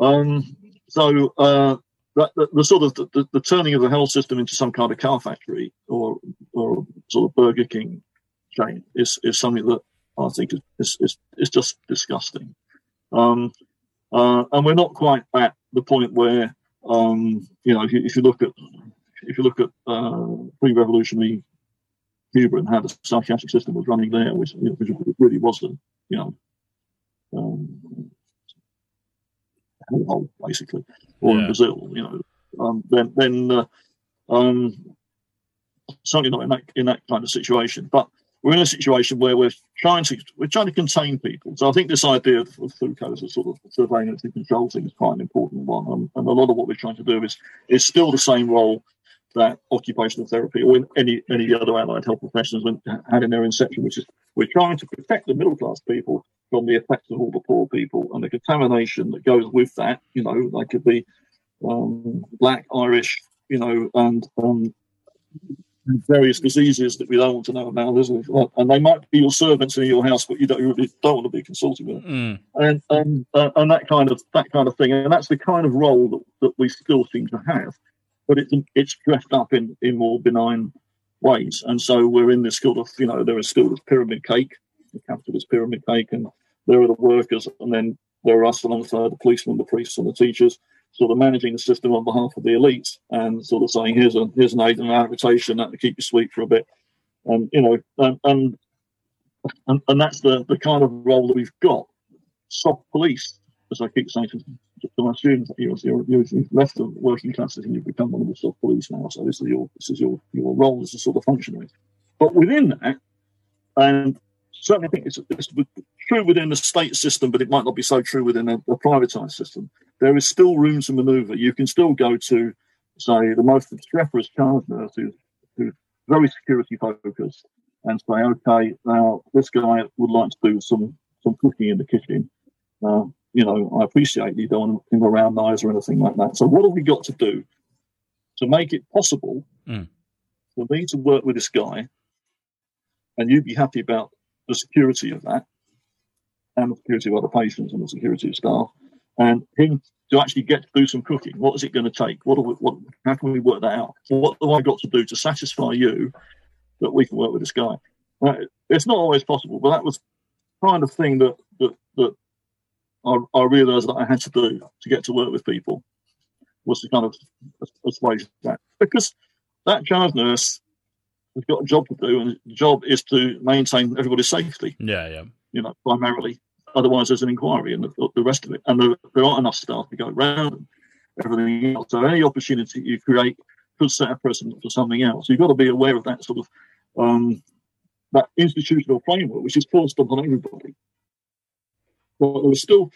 Um, so uh, that, the, the sort of the, the, turning of the health system into some kind of car factory or or sort of Burger King chain is is something that I think is is, is, is just disgusting. Um, uh, and we're not quite at the point where um, you know if you, if you look at if you look at uh, pre-revolutionary Cuba and how the psychiatric system was running there, which, you know, which really wasn't, you know, um, hellhole basically, or in Brazil, you know, um, then then uh, um, certainly not in that in that kind of situation. But we're in a situation where we're trying to we're trying to contain people. So I think this idea of, of Foucault as a sort of surveillance and control thing is quite an important one, and, and a lot of what we're trying to do is is still the same role that occupational therapy or in any any of the other allied health professions had in their inception, which is we're trying to protect the middle class people from the effects of all the poor people and the contamination that goes with that. You know, they could be um, black, Irish, you know, and um, various diseases that we don't want to know about, isn't it? and they might be your servants in your house, but you don't you really don't want to be consulting with them
Mm.
and and uh, and that kind of that kind of thing, and that's the kind of role that, that we still seem to have, but it's it's dressed up in in more benign ways, and so we're in this sort of you know there is still this pyramid cake, the capitalist pyramid cake, and there are the workers, and then there are us alongside the policemen, the priests, and the teachers, sort of managing the system on behalf of the elites, and sort of saying here's a here's an aid and an invitation that to keep you sweet for a bit, and you know and and and, and that's the the kind of role that we've got. Soft police, as I keep saying to, to my students, you're, you're, you've left the working classes and you've become one of the soft police now. So this is your this is your your role as a sort of functionary. But within that, and certainly I think it's, it's true within the state system, but it might not be so true within a, a privatised system. There is still room to manoeuvre. You can still go to, say, the most obstreperous charge nurse who's, who's very security focused and say, okay, now this guy would like to do some some cooking in the kitchen. Uh, you know, I appreciate you don't want him around knives or anything like that. So what have we got to do to make it possible
Mm.
for me to work with this guy and you'd be happy about the security of that and the security of other patients and the security of staff and him to actually get to do some cooking. What is it going to take? What, we, what how can we work that out? What have I got to do to satisfy you that we can work with this guy? Right. It's not always possible, but that was kind of thing that I, I realised that I had to do to get to work with people was to kind of assuage that because that charge nurse has got a job to do, and the job is to maintain everybody's safety.
Yeah, yeah.
You know, primarily. Otherwise, there's an inquiry and the, the rest of it, and there, there aren't enough staff to go around and everything else. So any opportunity you create could set a precedent for something else. You've got to be aware of that sort of um, that institutional framework, which is forced upon everybody. But there are still,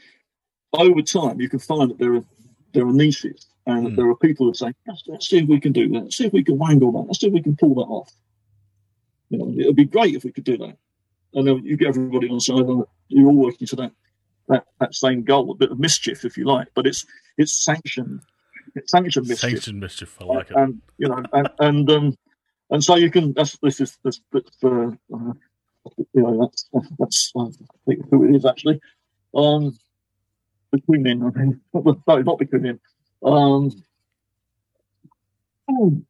over time, you can find that there are there are niches, and mm. there are people who say, let's, let's, see if we can do that. Let's see if we can wangle that. Let's see if we can pull that off. You know, it would be great if we could do that. And then you get everybody on side, and you're all working to that, that that same goal. A bit of mischief, if you like, but it's it's sanctioned. It's sanctioned mischief.
Sanctioned mischief. I like
it. And you know, and, and um, and so you can. That's this is this. this uh, uh, you know, that's that's I think who it is actually. Um, between I. Sorry, not between in. Um, oh,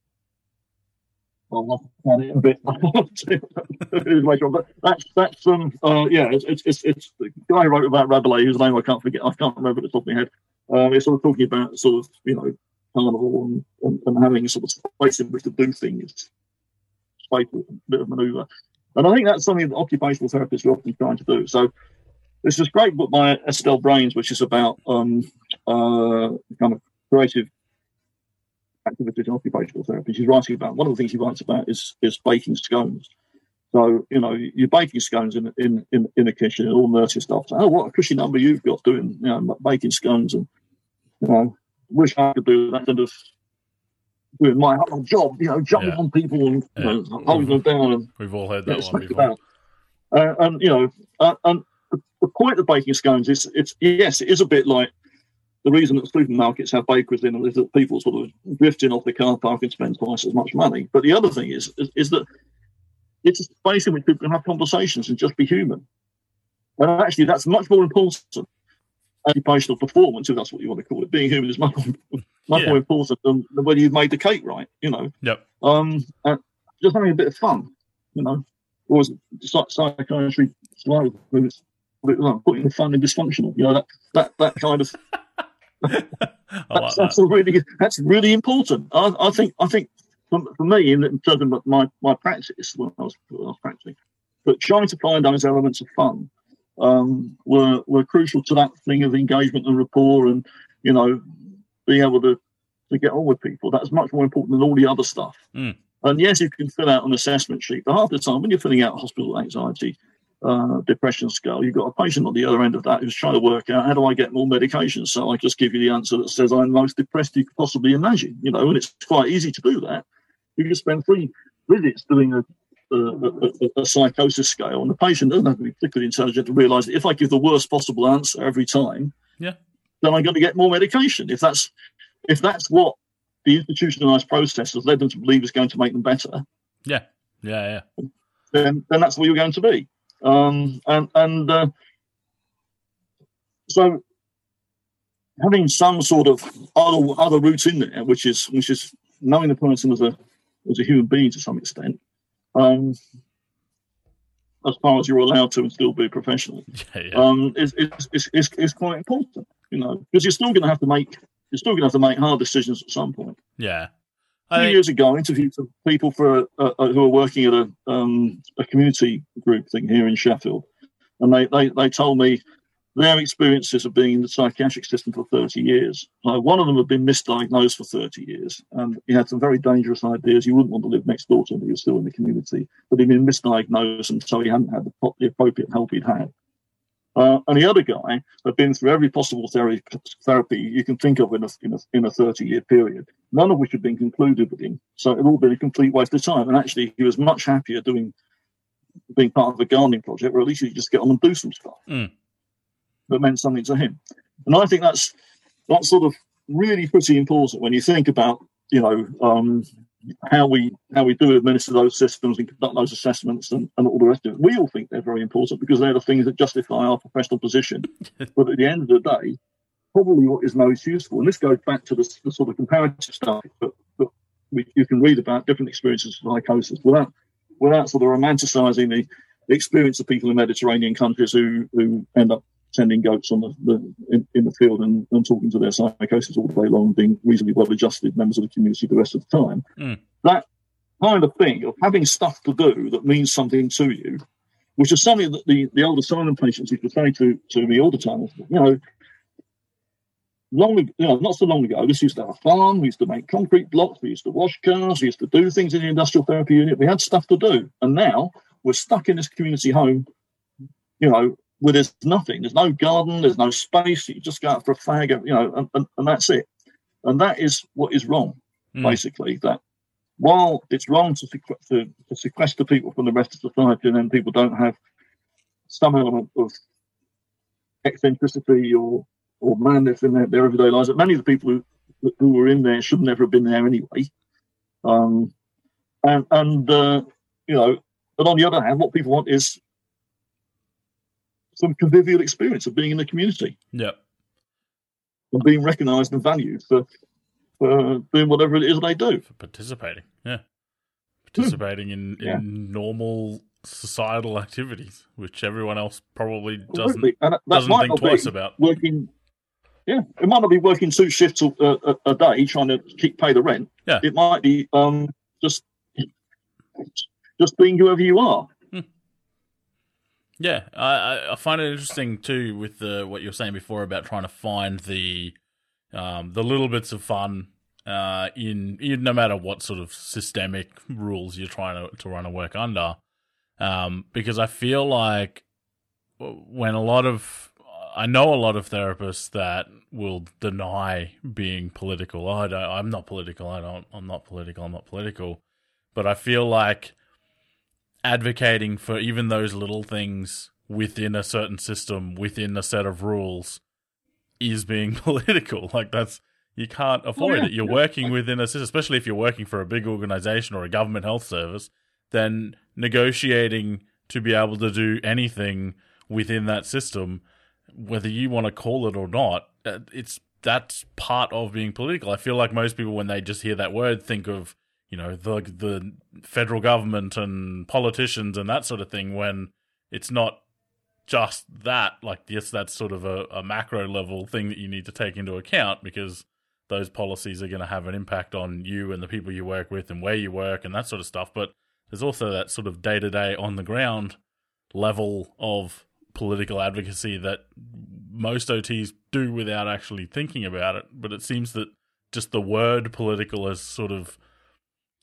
well, I'll it a bit that's that's um uh yeah it's it's it's, it's the guy who wrote about Rabelais whose name I can't forget I can't remember at the top of my head. Um, it's sort of talking about sort of you know carnival and, and, and having a sort of space in which to do things, space bit of manoeuvre, and I think that's something that occupational therapists are often trying to do. So there's this great book by Estelle Breines, which is about um, uh, kind of creative activities in occupational therapy. She's writing about one of the things she writes about is is baking scones. So you know you're baking scones in in in, in a kitchen, and all nurses stuff. So, oh, what a cushy number you've got doing you know baking scones, and you know wish I could do that kind of doing my whole job. You know, jumping yeah. on people and know, holding them down. And,
We've all heard that know, one before.
Uh, and you know, uh, and the, the point of baking scones is it's yes, it is a bit like the reason that supermarkets have bakeries in them is that people sort of drifting off the car park and spend twice as much money. But the other thing is, is, is that it's a space in which people can have conversations and just be human. And actually, that's much more important occupational performance, if that's what you want to call it. Being human is much more, much yeah. more important than, than, whether you've made the cake right, you know.
Yep.
Um, just having a bit of fun, you know. Or is psychiatry putting the fun in dysfunctional, you know, that, that, that kind of that's, like that's that. really that's really important. I, I think I think for, for, me, in terms of my, my practice when I was, when I was practicing, but trying to find those elements of fun um, were were crucial to that thing of engagement and rapport, and you know, being able to to get on with people. That's much more important than all the other stuff.
Mm.
And yes, you can fill out an assessment sheet, but half the time when you're filling out hospital anxiety, uh, depression scale, you've got a patient on the other end of that who's trying to work out how do I get more medication. So I just give you the answer that says I'm the most depressed you could possibly imagine, you know, and it's quite easy to do that. You can spend three visits doing a a, a, a, psychosis scale, and the patient doesn't have to be particularly intelligent to realise that if I give the worst possible answer every time,
yeah,
then I'm going to get more medication. If that's if that's what the institutionalised process has led them to believe is going to make them better,
yeah, yeah,
yeah, then then that's where you're going to be. Um, and and uh, so having some sort of other other route in there, which is which is knowing the person as a as a human being to some extent, um, as far as you're allowed to and still be professional,
yeah, yeah.
Um, is, is, is, is quite important. You know, because you're still going to have to make you're still going to have to make hard decisions at some point.
Yeah,
a few years ago, I interviewed some people for uh, uh, who are working at a, um, a community group thing here in Sheffield, and they, they, they told me their experiences of being in the psychiatric system for 30 years. one of them had been misdiagnosed for 30 years, and he had some very dangerous ideas. You wouldn't want to live next door to him, he was still in the community, but he'd been misdiagnosed, and so he hadn't had the, the appropriate help he'd had. Uh, and the other guy had been through every possible therapy, therapy you can think of in a, in a, in a 30 year period, none of which had been concluded with him. So it had all been a complete waste of time. And actually, he was much happier doing being part of a gardening project where at least you just get on and do some stuff
mm.
that meant something to him. And I think that's that's sort of really pretty important when you think about, you know, um, how we how we do administer those systems and conduct those assessments and, and all the rest of it. We all think they're very important because they're the things that justify our professional position. but at the end of the day, probably what is most useful. And this goes back to the, the sort of comparative stuff that, that we, you can read about different experiences of psychosis without without sort of romanticising the, the experience of people in Mediterranean countries who who end up tending goats on the, the in, in, the field and, and, talking to their psychosis all day long, being reasonably well adjusted members of the community the rest of the time. Mm. That kind of thing of having stuff to do that means something to you, which is something that the, the old asylum patients used to say to, to me all the time. You know, long you know, not so long ago, this used to have a farm, we used to make concrete blocks, we used to wash cars, we used to do things in the industrial therapy unit. We had stuff to do. And now we're stuck in this community home, you know, where there's nothing. There's no garden, there's no space. You just go out for a fag, you know, and, and, and that's it. And that is what is wrong, mm. basically. That while it's wrong to, to, to sequester people from the rest of society and then people don't have some element of eccentricity or or madness in their, their everyday lives, that many of the people who, who were in there should never have been there anyway. Um, and and uh, you know, but on the other hand, what people want is some convivial experience of being in the community.
Yeah.
And being recognised and valued for, for doing whatever it is they do.
For participating, yeah. Participating in, in yeah. normal societal activities, which everyone else probably doesn't, doesn't think twice about.
Working, yeah, it might not be working two shifts a, a, a, day trying to keep pay the rent.
Yeah,
it might be um, just just being whoever you are.
Yeah, I, I find it interesting too with the what you were saying before about trying to find the um, the little bits of fun uh, in, in no matter what sort of systemic rules you're trying to to run a work under, um, because I feel like when a lot of I know a lot of therapists that will deny being political. Oh, I am not political. I don't. I'm not political. I'm not political. But I feel like advocating for even those little things within a certain system, within a set of rules, is being political. Like that's you can't avoid yeah. it. You're working within a system, especially if you're working for a big organization or a government health service. Then negotiating to be able to do anything within that system, whether you want to call it or not, uh, it's that's part of being political. I feel like most people, when they just hear that word, think of you know the the federal government and politicians and that sort of thing when it's not just that like yes that's sort of a, a macro level thing that you need to take into account because those policies are going to have an impact on you and the people you work with and where you work and that sort of stuff but there's also that sort of day-to-day on the ground level of political advocacy that most OTs do without actually thinking about it but it seems that just the word political has sort of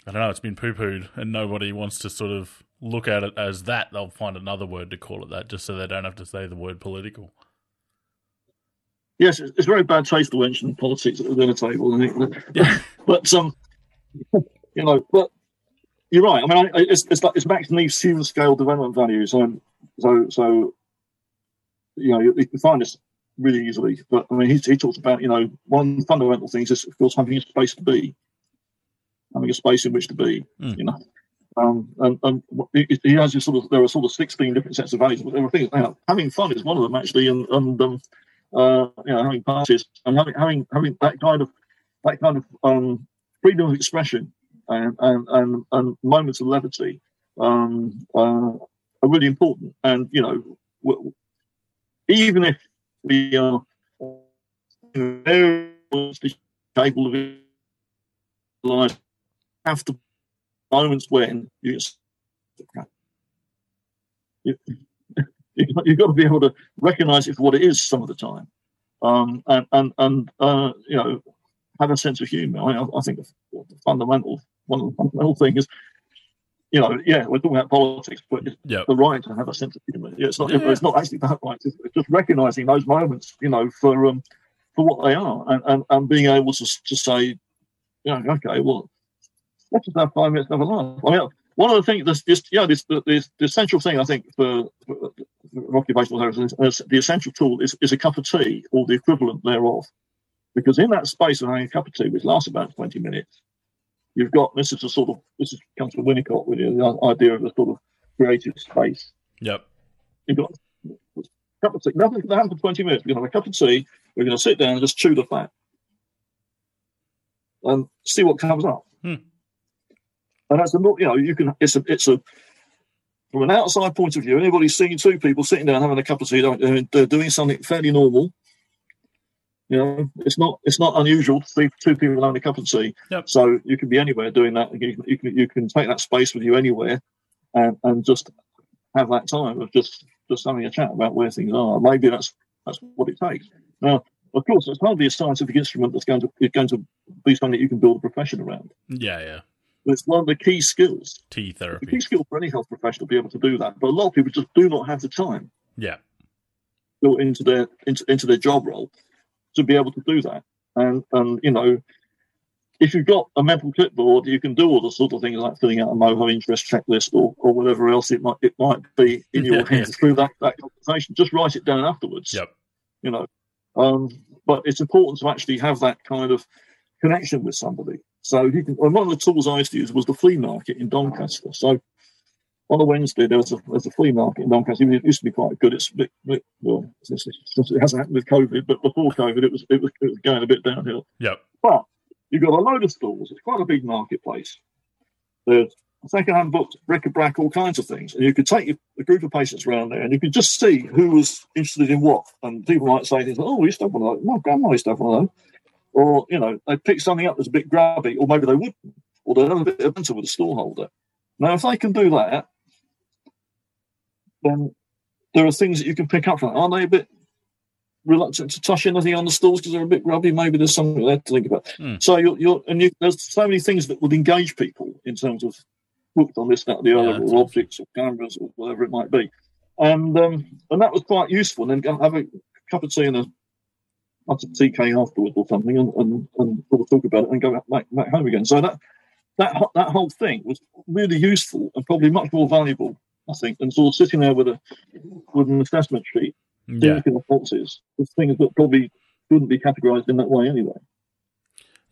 I don't know, it's been poo pooed and nobody wants to sort of look at it as that. They'll find another word to call it that just so they don't have to say the word political.
Yes, it's very bad taste to mention politics at the dinner table. Yeah. but, um, you know, but you're right. I mean, it's, it's, like, it's Max Neef's human scale development values. So, so, so you know, you, you can find this really easily. But I mean, he, he talks about, you know, one fundamental thing is, of course, having a space to be having a space in which to be, mm. you know. Um, and, and he has this sort of there are sort of sixteen different sets of values. But there are things now having fun is one of them actually, and and um, uh, you know having parties and having having having that kind of that kind of um, freedom of expression and and and, and moments of levity um, uh, are really important. And you know, even if we are very capable of life have the moments when you you, you've got to be able to recognize it for what it is some of the time, um, and and and uh, you know have a sense of humor. I, I think the fundamental one of the fundamental things is you know, yeah, we're talking about politics, but it's yep. the right to have a sense of humor. Yeah, it's not. Yeah. It's not actually that right. It's, just recognizing those moments, you know, for um, for what they are, and, and, and being able to to say, you know, okay, well, let's just have five minutes of a laugh. I mean, one of the things, this, this yeah, this, this, the essential thing I think for, for, for occupational therapy is the essential tool is, is a cup of tea or the equivalent thereof. Because in that space of having a cup of tea, which lasts about 20 minutes, you've got this is a sort of this is, comes from Winnicott with the idea of a sort of creative space.
Yep.
You've got a cup of tea. Nothing can happen for 20 minutes. We're going to have a cup of tea We're going to sit down and just chew the fat and see what comes up.
Hmm.
And that's a you know you can it's a it's a from an outside point of view. Anybody's seeing two people sitting down having a cup of tea, they're doing something fairly normal. You know, it's not it's not unusual to see two people having a cup of tea.
Yep.
So you can be anywhere doing that. You can, you can you can take that space with you anywhere, and and just have that time of just just having a chat about where things are. Maybe that's that's what it takes. Now, of course, it's hardly a scientific instrument that's going to is going to be something that you can build a profession around.
Yeah, yeah.
It's one of the key skills.
Tea
The
therapy.
key skill for any health professional to be able to do that. But a lot of people just do not have the time
Yeah.
built into their into, into their job role to be able to do that. And and you know, if you've got a mental clipboard, you can do all the sort of things like filling out a MOHO interest checklist or, or whatever else it might it might be in your
Yeah.
hands through that, that conversation. Just write it down afterwards.
Yep.
You know. Um, but it's important to actually have that kind of connection with somebody. So you can and one of the tools I used to use was the flea market in Doncaster. So on a Wednesday there was a there's a flea market in Doncaster. It used to be quite good. It's a bit, bit well, it hasn't happened with COVID, but before COVID it was it was, it was going a bit downhill.
Yep.
But you've got a load of stalls. It's quite a big marketplace. There's second-hand books, bric-a-brac, all kinds of things. And you could take your- a group of patients around there and you could just see who was interested in what. And people might say things like, oh, we used to have one of those. My grandma used to have one of those. Or, you know, they'd pick something up that's a bit grubby, or maybe they wouldn't. Or they'd have a bit of banter with the storeholder. Now, if they can do that, then there are things that you can pick up from. Aren't they a bit reluctant to touch anything on the stalls because they're a bit grubby? Maybe there's something there to think about.
Hmm.
So you're, you're and you, there's so many things that would engage people in terms of books on this, that, or the other,
that's
or objects, or cameras, or whatever it might be. And um, and that was quite useful. And then have a cup of tea and a lots of TK afterwards or something, and, and, and sort of talk about it and go back, back home again. So that that that whole thing was really useful and probably much more valuable, I think, than sort of sitting there with a with an assessment sheet,
Yeah.
of boxes with things that probably shouldn't be categorised in that way anyway.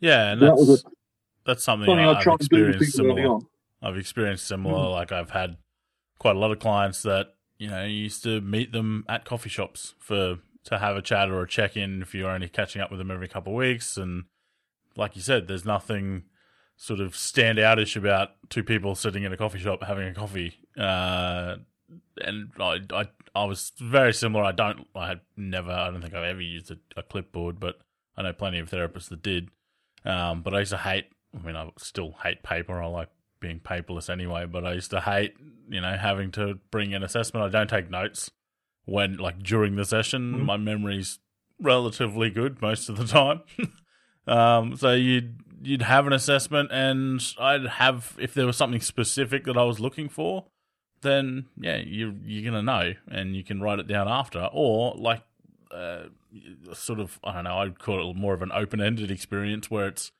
Yeah, and
That
that's
was a-
that's something
Something
I, I've
try and do with
experienced similar.
on.
I've experienced similar.
Mm.
Like I've had quite a lot of clients that you know you used to meet them at coffee shops for to have a chat or a check in if you're only catching up with them every couple of weeks. And like you said, there's nothing sort of stand outish about two people sitting in a coffee shop having a coffee. Uh, and I, I I was very similar. I don't I had never I don't think I've ever used a, a clipboard, but I know plenty of therapists that did. Um, but I used to hate. I mean, I still hate paper. I like being paperless anyway. But I used to hate, you know, having to bring an assessment. I don't take notes when, like, during the session.
Mhm.
My memory's relatively good most of the time. um, so you'd you'd have an assessment, and I'd have if there was something specific that I was looking for, then yeah, you you're gonna know, and you can write it down after, or like. Uh, sort of, I don't know, I'd call it more of an open ended experience where it's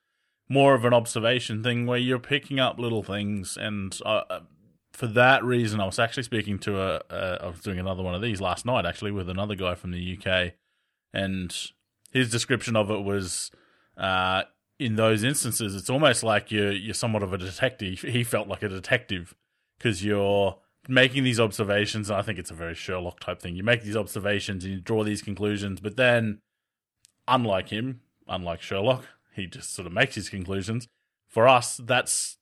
more of an observation thing where you're picking up little things. And uh, for that reason, I was actually speaking to a, a, I was doing another one of these last night actually with another guy from the UK. And his description of it was, uh, in those instances, it's almost like you're, you're somewhat of a detective. He felt like a detective because you're making these observations. And I think it's a very Sherlock type thing. You make these observations and you draw these conclusions, but then, unlike him, unlike Sherlock, he just sort of makes his conclusions. For us, that's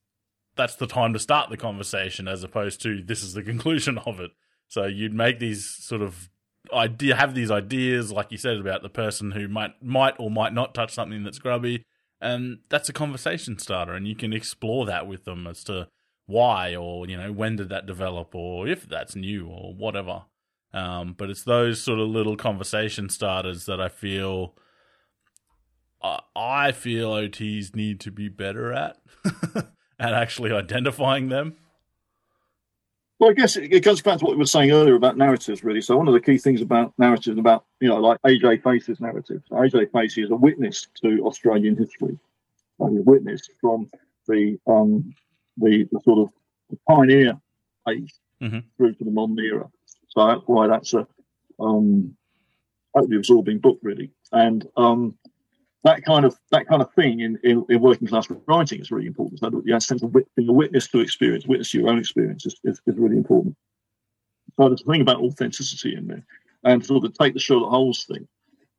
that's the time to start the conversation, as opposed to this is the conclusion of it. So you'd make these sort of idea, have these ideas, like you said, about the person who might might or might not touch something that's grubby, and that's a conversation starter, and you can explore that with them as to why or you know when did that develop or if that's new or whatever. Um, but it's those sort of little conversation starters that I feel I I feel OTs need to be better at at actually identifying them.
Well, I guess it, it goes back to what we were saying earlier about narratives, really. So one of the key things about narratives, about you know, like AB Facey's narrative. AB Facey is a witness to Australian history, a witness from the um, the, the sort of the pioneer age
Mhm.
through to the modern era. So that's why that's a um, totally absorbing book, really. And um, that kind of that kind of thing in, in, in working class writing is really important. So the sense of being a witness to experience, witness to your own experience is, is, is really important. So there's a thing about authenticity in there, and sort of take the Sherlock Holmes thing.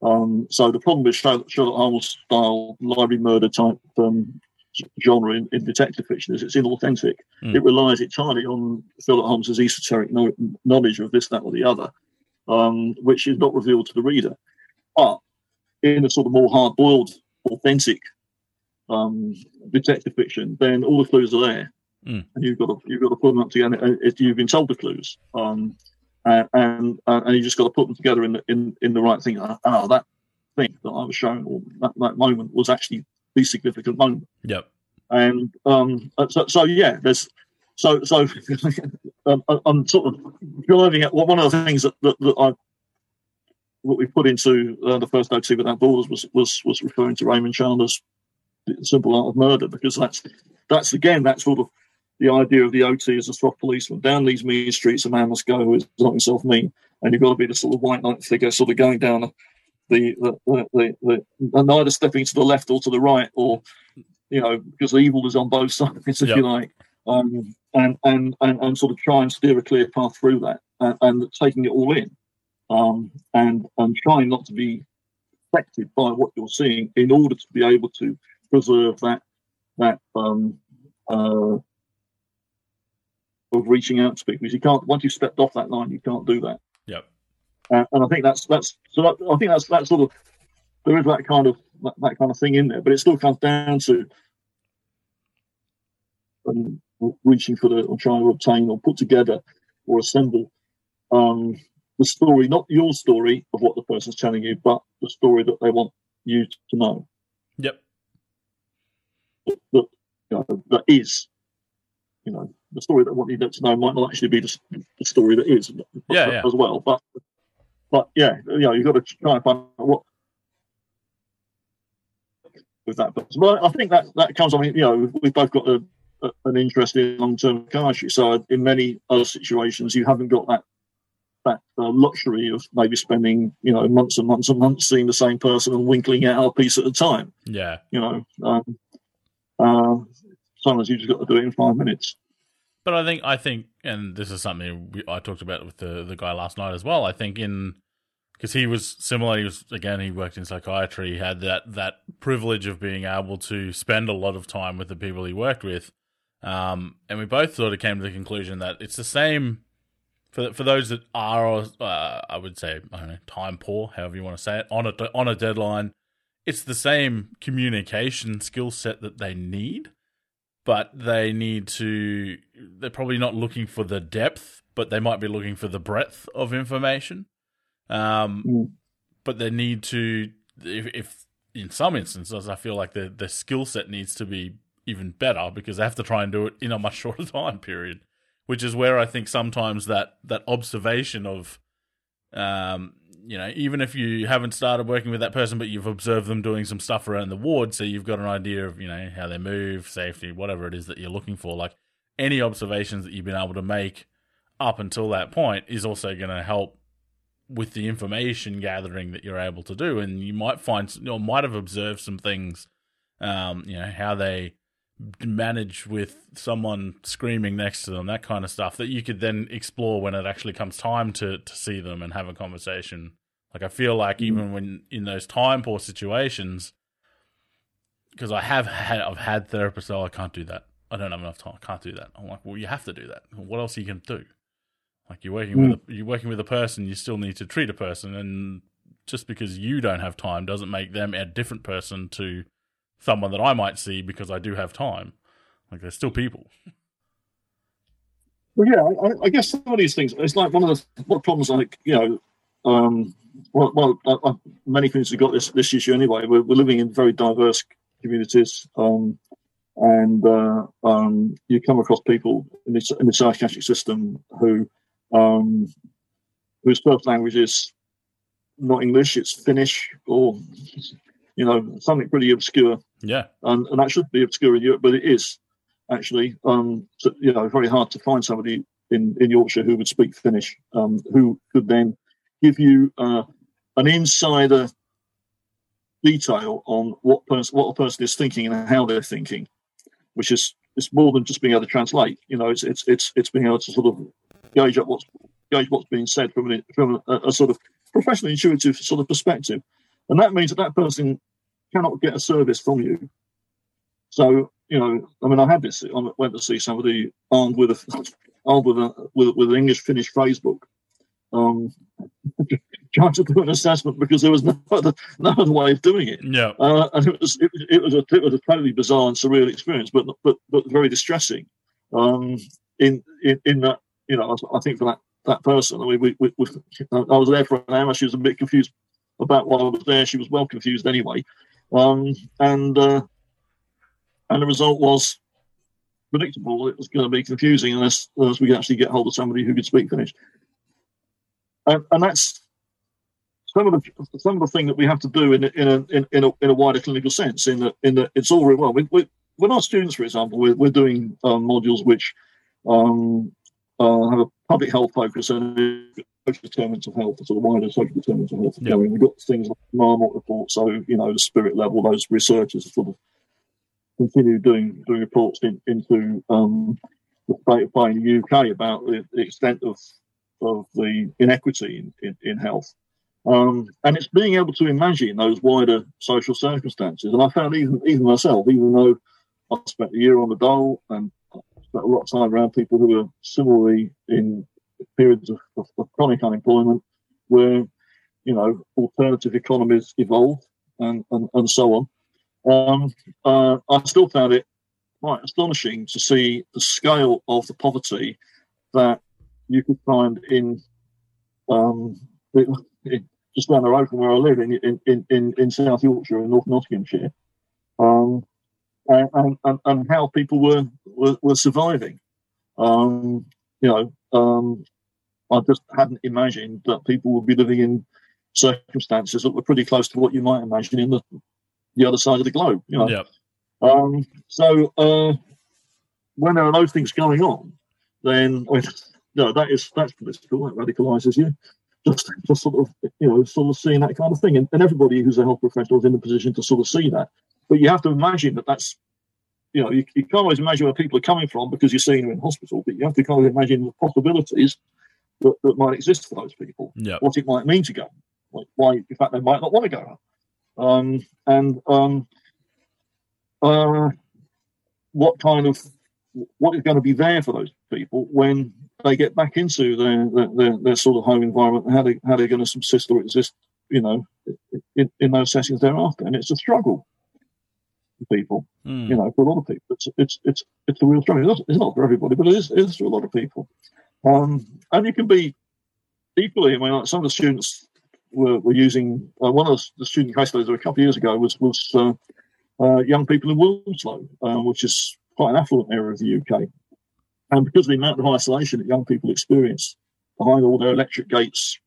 Um, so the problem with Sherlock, Sherlock Holmes style library murder type um, genre in, in, detective fiction is it's inauthentic. Mm. It relies entirely on Sherlock Holmes's esoteric no- knowledge of this, that, or the other, um, which is not revealed to the reader. But in a sort of more hard boiled, authentic um, detective fiction, then all the clues are there, mm. and you've got to you've got to put them up together. And you've been told the clues, um, and and, and you just got to put them together in the in, in the right thing. Oh, that thing that I was shown, or that, that moment was actually the significant moment.
Yep.
And um, so, so yeah, there's so so um, I'm sort of driving at one of the things that, that, that I what we put into uh, the first OT without borders was was was referring to Raymond Chandler's simple art of murder because that's that's again that sort of the idea of the OT as a soft policeman. Down these mean streets, a man must go who is not himself mean, and you've got to be the sort of white knight figure, sort of going down the the the, the, the neither stepping to the left or to the right, or you know, because evil is on both sides, if yep. you like, um, and, and and and sort of try and steer a clear path through that, and, and taking it all in, um, and and trying not to be affected by what you're seeing in order to be able to preserve that that um, uh, of reaching out to people. Because you can't once you've stepped off that line, you can't do that.
Yep.
Uh, and I think that's that's so. That, I think that's that sort of there is that kind of that, that, kind of thing in there, but it still comes down to um, reaching for the or trying to obtain or put together or assemble um, the story, not your story of what the person's telling you, but the story that they want you to know.
Yep
that, you know, that is, you know, the story that I want you to know might not actually be the, the story that is
yeah, yeah.
as well. But, but yeah, you know, you've got to try and find what with that person. But I think that that comes. I mean, you know, we've both got a, a, an interest in long-term psychiatry. So in many other situations, you haven't got that that uh, luxury of maybe spending you know months and months and months seeing the same person and winkling out a piece at a time.
Yeah,
you know, um, uh, sometimes you just got to do it in five minutes.
But I think I think, and this is something we, I talked about with the the guy last night as well. I think in because he was similar. He was again. He worked in psychiatry. He had that that privilege of being able to spend a lot of time with the people he worked with. Um, and we both sort of came to the conclusion that it's the same for for those that are, uh, I would say, I don't know, time poor, however you want to say it, on a on a deadline it's the same communication skill set that they need, but they need to. They're probably not looking for the depth, but they might be looking for the breadth of information. Um, mm. But they need to, if, if in some instances, I feel like the the skill set needs to be even better because they have to try and do it in a much shorter time period. Which is where I think sometimes that that observation of um, you know, even if you haven't started working with that person, but you've observed them doing some stuff around the ward, so you've got an idea of, you know, how they move, safety, whatever it is that you're looking for. Like any observations that you've been able to make up until that point is also going to help with the information gathering that you're able to do. And you might find, or might have observed some things, um, you know, how they manage with someone screaming next to them, that kind of stuff that you could then explore when it actually comes time to to see them and have a conversation. Like I feel like mm. even when in those time poor situations, because I have had I've had therapists. Oh, I can't do that. I don't have enough time. I can't do that. I'm like, well, you have to do that. What else are you can do? Like you're working mm. with a, you're working with a person. You still need to treat a person, and just because you don't have time doesn't make them a different person to someone that I might see because I do have time. Like they're still people.
Well, yeah, I, I guess some of these things. It's like one of the what problems, like you know, um, well, well uh, many communities have got this this issue anyway. We're, we're living in very diverse communities, um, and uh, um, you come across people in the, in the psychiatric system who um, whose first language is not English, it's Finnish or you know, something pretty obscure.
Yeah.
And, and that should be obscure in Europe, but it is actually, um, so, you know, very hard to find somebody in, in Yorkshire who would speak Finnish, um, who could then give you uh, an insider detail on what person, what a person is thinking and how they're thinking, which is it's more than just being able to translate. You know, it's it's it's it's being able to sort of gauge up what's gauge what's being said from an, from a, a sort of professional intuitive sort of perspective. And that means that that person cannot get a service from you. So you know, I mean, I had this. I went to see somebody armed with a armed with a with, with an English Finnish phrase book, um, trying to do an assessment because there was no other no other way of doing it.
Yeah,
uh, and it was it, it, was a it was a totally bizarre and surreal experience, but but but very distressing. Um, in in in that you know, I, I think for that that person, I mean, we, we, we, I was there for an hour. She was a bit confused about why I was there. She was well confused anyway, um, and uh, and the result was predictable. It was going to be confusing unless, unless we could actually get hold of somebody who could speak Finnish. And, and that's some of the some of the thing that we have to do in in a in, in a, in a wider clinical sense. In that in it's all very well. We, we, when our students, for example, we're, we're doing um, modules which um, uh, have a public health focus and determinants of health, sort of wider social determinants of health. Yep. We've got things like Marmot report, so you know the spirit level. Those researchers sort of continue doing doing reports in, into um, the state of play the UK about the, the extent of of the inequity in, in, in health. Um, and it's being able to imagine those wider social circumstances. And I found even even myself, even though I spent a year on the dole and spent a lot of time around people who were similarly in periods of, of, of chronic unemployment, where you know alternative economies evolved and, and, and so on. Um, uh, I still found it quite astonishing to see the scale of the poverty that you could find in, um, it, just down the road from where I live in in, in, in South Yorkshire in North Nottinghamshire, um, and, and, and how people were were, were surviving. Um, you know, um, I just hadn't imagined that people would be living in circumstances that were pretty close to what you might imagine in the the other side of the globe. You know.
Yep.
Um, so uh, when there are those things going on, then I mean, no, that is that's political. That radicalises you. Just, just sort of, you know, sort of seeing that kind of thing, and, and everybody who's a health professional is in a position to sort of see that. But you have to imagine that that's, you know, you, you can't always imagine where people are coming from because you're seeing them in hospital, but you have to kind of imagine the possibilities that, that might exist for those people.
Yep.
What it might mean to go. Like why, in fact, they might not want to go um, and um, uh, what kind of what is going to be there for those people when they get back into their their, their, their sort of home environment, how they how they're going to subsist or exist, you know, in, in those settings thereafter, and it's a struggle for people. Mm. You know, for a lot of people, it's it's it's it's a real struggle. It's not, it's not for everybody, but it is, it is for a lot of people. Um, and you can be equally. I mean, like some of the students were, were using uh, one of the student case studies a couple of years ago was was uh, uh, young people in Wilmslow, uh, which is quite an affluent area of the UK, and because of the amount of isolation that young people experience behind all their electric gates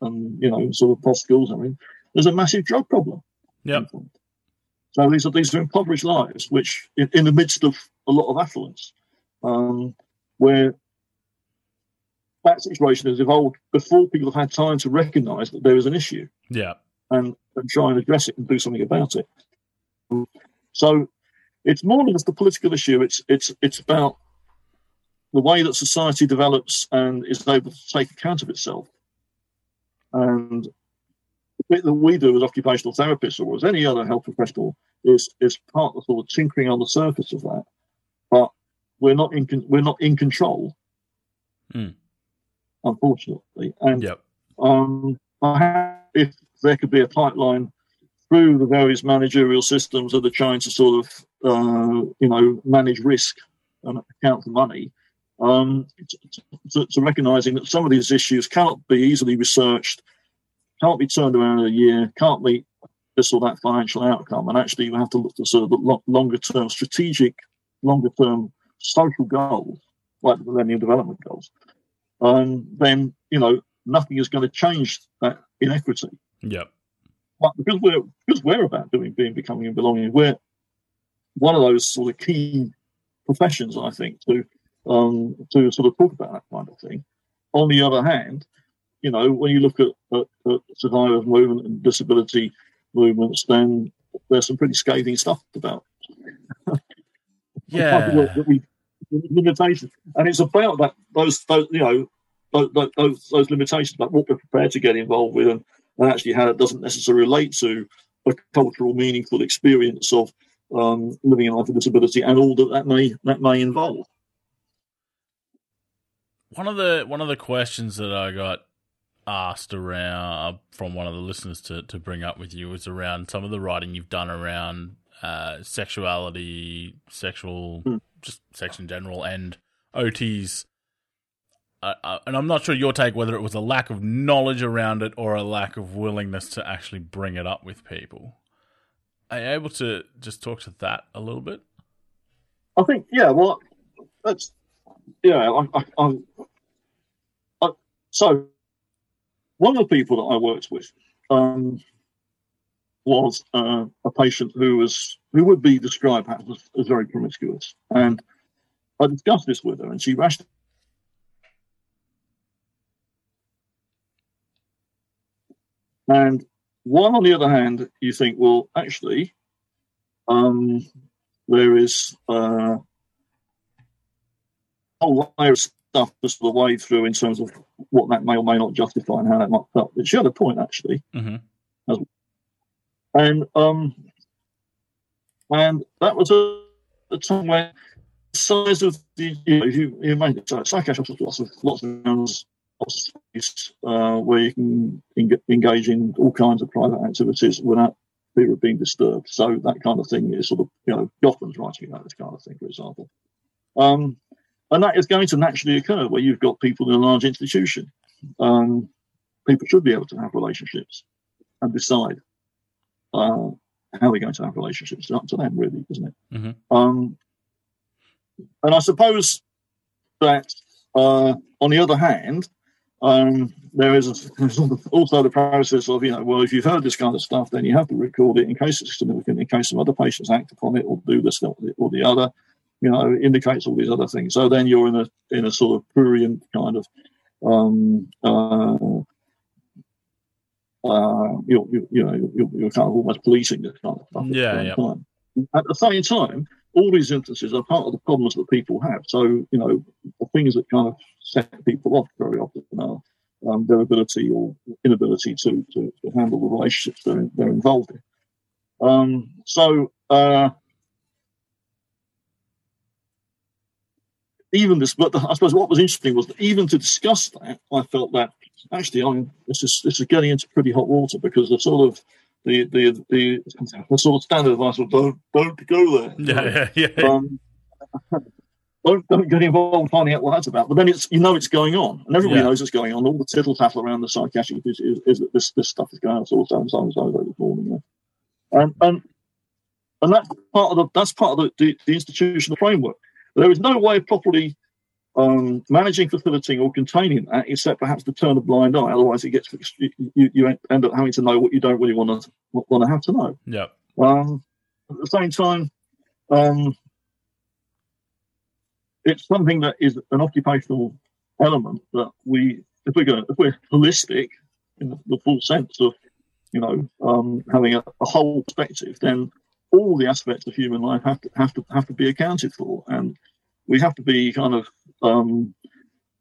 and you know sort of post schools, I mean, there's a massive drug problem.
Yeah.
So these are these are impoverished lives, which in, in the midst of a lot of affluence, um, where that situation has evolved before people have had time to recognise that there is an issue.
Yeah.
And, and try and address it and do something about it. So it's more than just a political issue. It's it's it's about the way that society develops and is able to take account of itself. And bit that we do as occupational therapists or as any other health professional is is part of sort of tinkering on the surface of that. But we're not in we're not in control.
Mm
unfortunately. And
yep.
um, if there could be a pipeline through the various managerial systems that are trying to sort of, uh, you know, manage risk and account for money, um, to, to, to, recognizing that some of these issues cannot be easily researched, can't be turned around in a year, can't meet this or that financial outcome, and actually you have to look at sort of the longer term strategic, longer term social goals, like the Millennium Development Goals, And then you know nothing is going to change that inequity.
Yeah.
But because we're because we're about doing being becoming and belonging, we're one of those sort of key professions, I think, to um, to sort of talk about that kind of thing. On the other hand, you know, when you look at, at, at survivors movement and disability movements, then there's some pretty scathing stuff about.
yeah.
that we limitations, and it's about that those, those you know those, those, those limitations about what we're prepared to get involved with and and actually how it doesn't necessarily relate to a cultural, meaningful experience of um, living a life with disability and all that that may that may involve.
One of the one of the questions that I got asked around from one of the listeners to, to bring up with you was around some of the writing you've done around uh, sexuality, sexual, mm. just sex in general, and OTs. Uh, uh, and I'm not sure your take whether it was a lack of knowledge around it or a lack of willingness to actually bring it up with people. Are you able to just talk to that a little bit?
I think, yeah. Well, that's yeah. I, I, I, I so one of the people that I worked with um, was uh, a patient who was who would be described as, as very promiscuous, and I discussed this with her, and she rushed. And while on the other hand, you think, well, actually, um, there is uh, a whole layer of stuff just the way through in terms of what that may or may not justify and how that might felt. But she had a point actually. Mm-hmm. And um, and that was a, a time when the size of the you know, you, you imagine so psychiatry lots of lots of rounds of space uh, where you can engage in all kinds of private activities without fear of being disturbed. So that kind of thing is sort of you know Goffman's writing about this kind of thing, for example. Um, and that is going to naturally occur where you've got people in a large institution. Um, people should be able to have relationships and decide uh, how they're going to have relationships. It's up to them, really, isn't it? Mm-hmm. Um, and I suppose that uh, on the other hand, um, there is also the process of, you know, well, if you've heard this kind of stuff, then you have to record it in case it's significant, in case some other patients act upon it or do this or the other you know, indicates all these other things. So then you're in a in a sort of prurient kind of um, uh, uh, you're, you, you know you're, you're, kind of almost policing this kind of stuff.
Yeah, yeah.
Time. At the same time, all these instances are part of the problems that people have. So you know the things that kind of set people off very often are um, their ability or inability to, to, to handle the relationships they're, they're involved in. Um, so uh, even this, but I suppose what was interesting was that even to discuss that, I felt that actually, I mean, this is this is getting into pretty hot water because the sort of the the the, the sort of standard advice was don't don't go there.
Yeah, yeah, yeah. Um,
don't don't get involved finding out what that's about. But then it's you know it's going on, and everybody yeah. knows it's going on. All the tittle tattle around the psychiatric is, is, is, that this this stuff is going on. So so so so this morning, yeah. and and and that's part of the that's part of the, the, the institutional framework. There is no way of properly um, managing, facilitating, or containing that, except perhaps to turn a blind eye. Otherwise, it gets you, you end up having to know what you don't really want to want to have to know.
Yeah.
Um, at the same time, um, it's something that is an occupational element that we, if we're going, if we're holistic in the, full sense of, you know, um, having a, a, whole perspective, then all the aspects of human life have to have to have to be accounted for, and we have to be kind of um,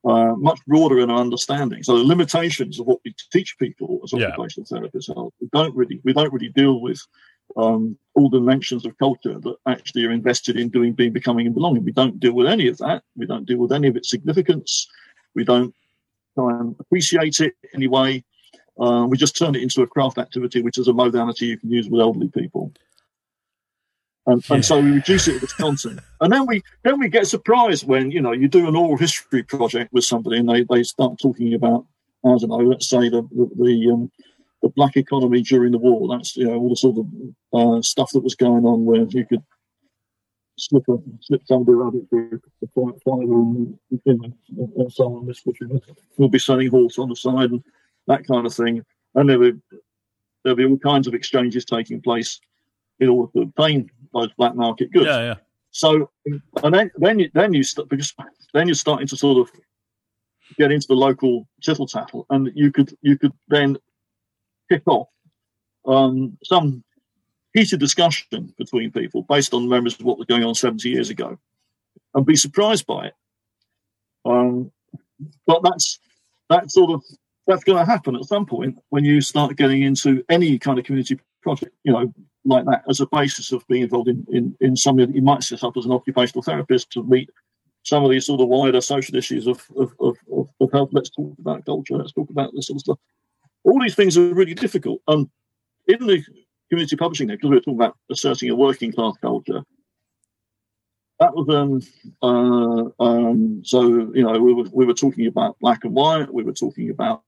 uh, much broader in our understanding. So the limitations of what we teach people as occupational yeah. therapists are we don't really we don't really deal with um, all the dimensions of culture that actually are invested in doing being becoming and belonging. We don't deal with any of that. We don't deal with any of its significance. We don't try and appreciate it anyway. Uh, we just turn it into a craft activity, which is a modality you can use with elderly people. And, yeah. and, so we reduce it to its content. And then we then we get surprised when you know you do an oral history project with somebody and they, they start talking about I don't know, let's say the the, the, um, the black economy during the war. That's you know all the sort of uh, stuff that was going on where you could slip a, slip somebody around it through the fire and, and so on. This we'll be selling horse on the side and that kind of thing. And there will there'll be all kinds of exchanges taking place in order to obtain those black market goods.
Yeah, yeah.
So, and then then you then you start because then you're starting to sort of get into the local tittle tattle, and you could you could then kick off um, some heated discussion between people based on memories of what was going on 70 years ago, and be surprised by it. Um, but that's that sort of that's going to happen at some point when you start getting into any kind of community project, you know, like that as a basis of being involved in, in, in something that you might set up as an occupational therapist to meet some of these sort of wider social issues of, of, of, of health. Let's talk about culture. Let's talk about this sort of stuff. All these things are really difficult. And in the community publishing there, because we were talking about asserting a working class culture, that was um, uh, um, so you know we were we were talking about black and white. We were talking about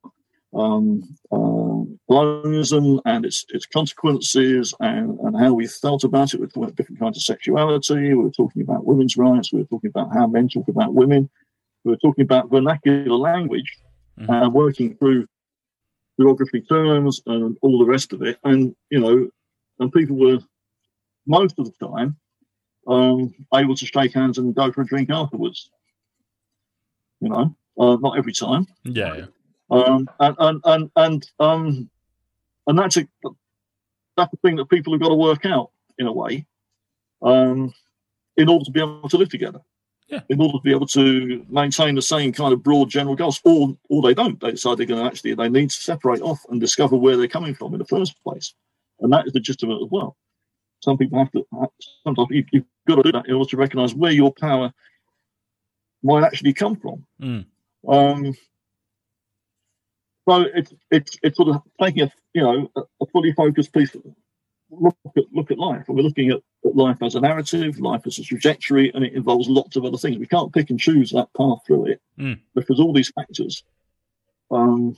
um, uh, colonialism and its its consequences and, and how we felt about it. We were talking about different kinds of sexuality. We were talking about women's rights. We were talking about how men talk about women. We were talking about vernacular language mm-hmm. and uh, working through geography terms and all the rest of it. And you know, and people were most of the time um, able to shake hands and go for a drink afterwards. You know, uh, not every time.
Yeah.
Um, and and and and um, and that's a that's the thing that people have got to work out in a way, um, in order to be able to live together.
Yeah.
In order to be able to maintain the same kind of broad general goals, or or they don't. They decide they're going to actually they need to separate off and discover where they're coming from in the first place, and that is the gist of it as well. Some people have to. Sometimes you, have got to do that in order to recognise where your power might actually come from.
Mm.
Um, so it's it's it's sort of taking a you know a fully focused piece. Of, look at look at life, and we're looking at, at life as a narrative, life as a trajectory, and it involves lots of other things. We can't pick and choose that path through it
mm.
because all these factors um,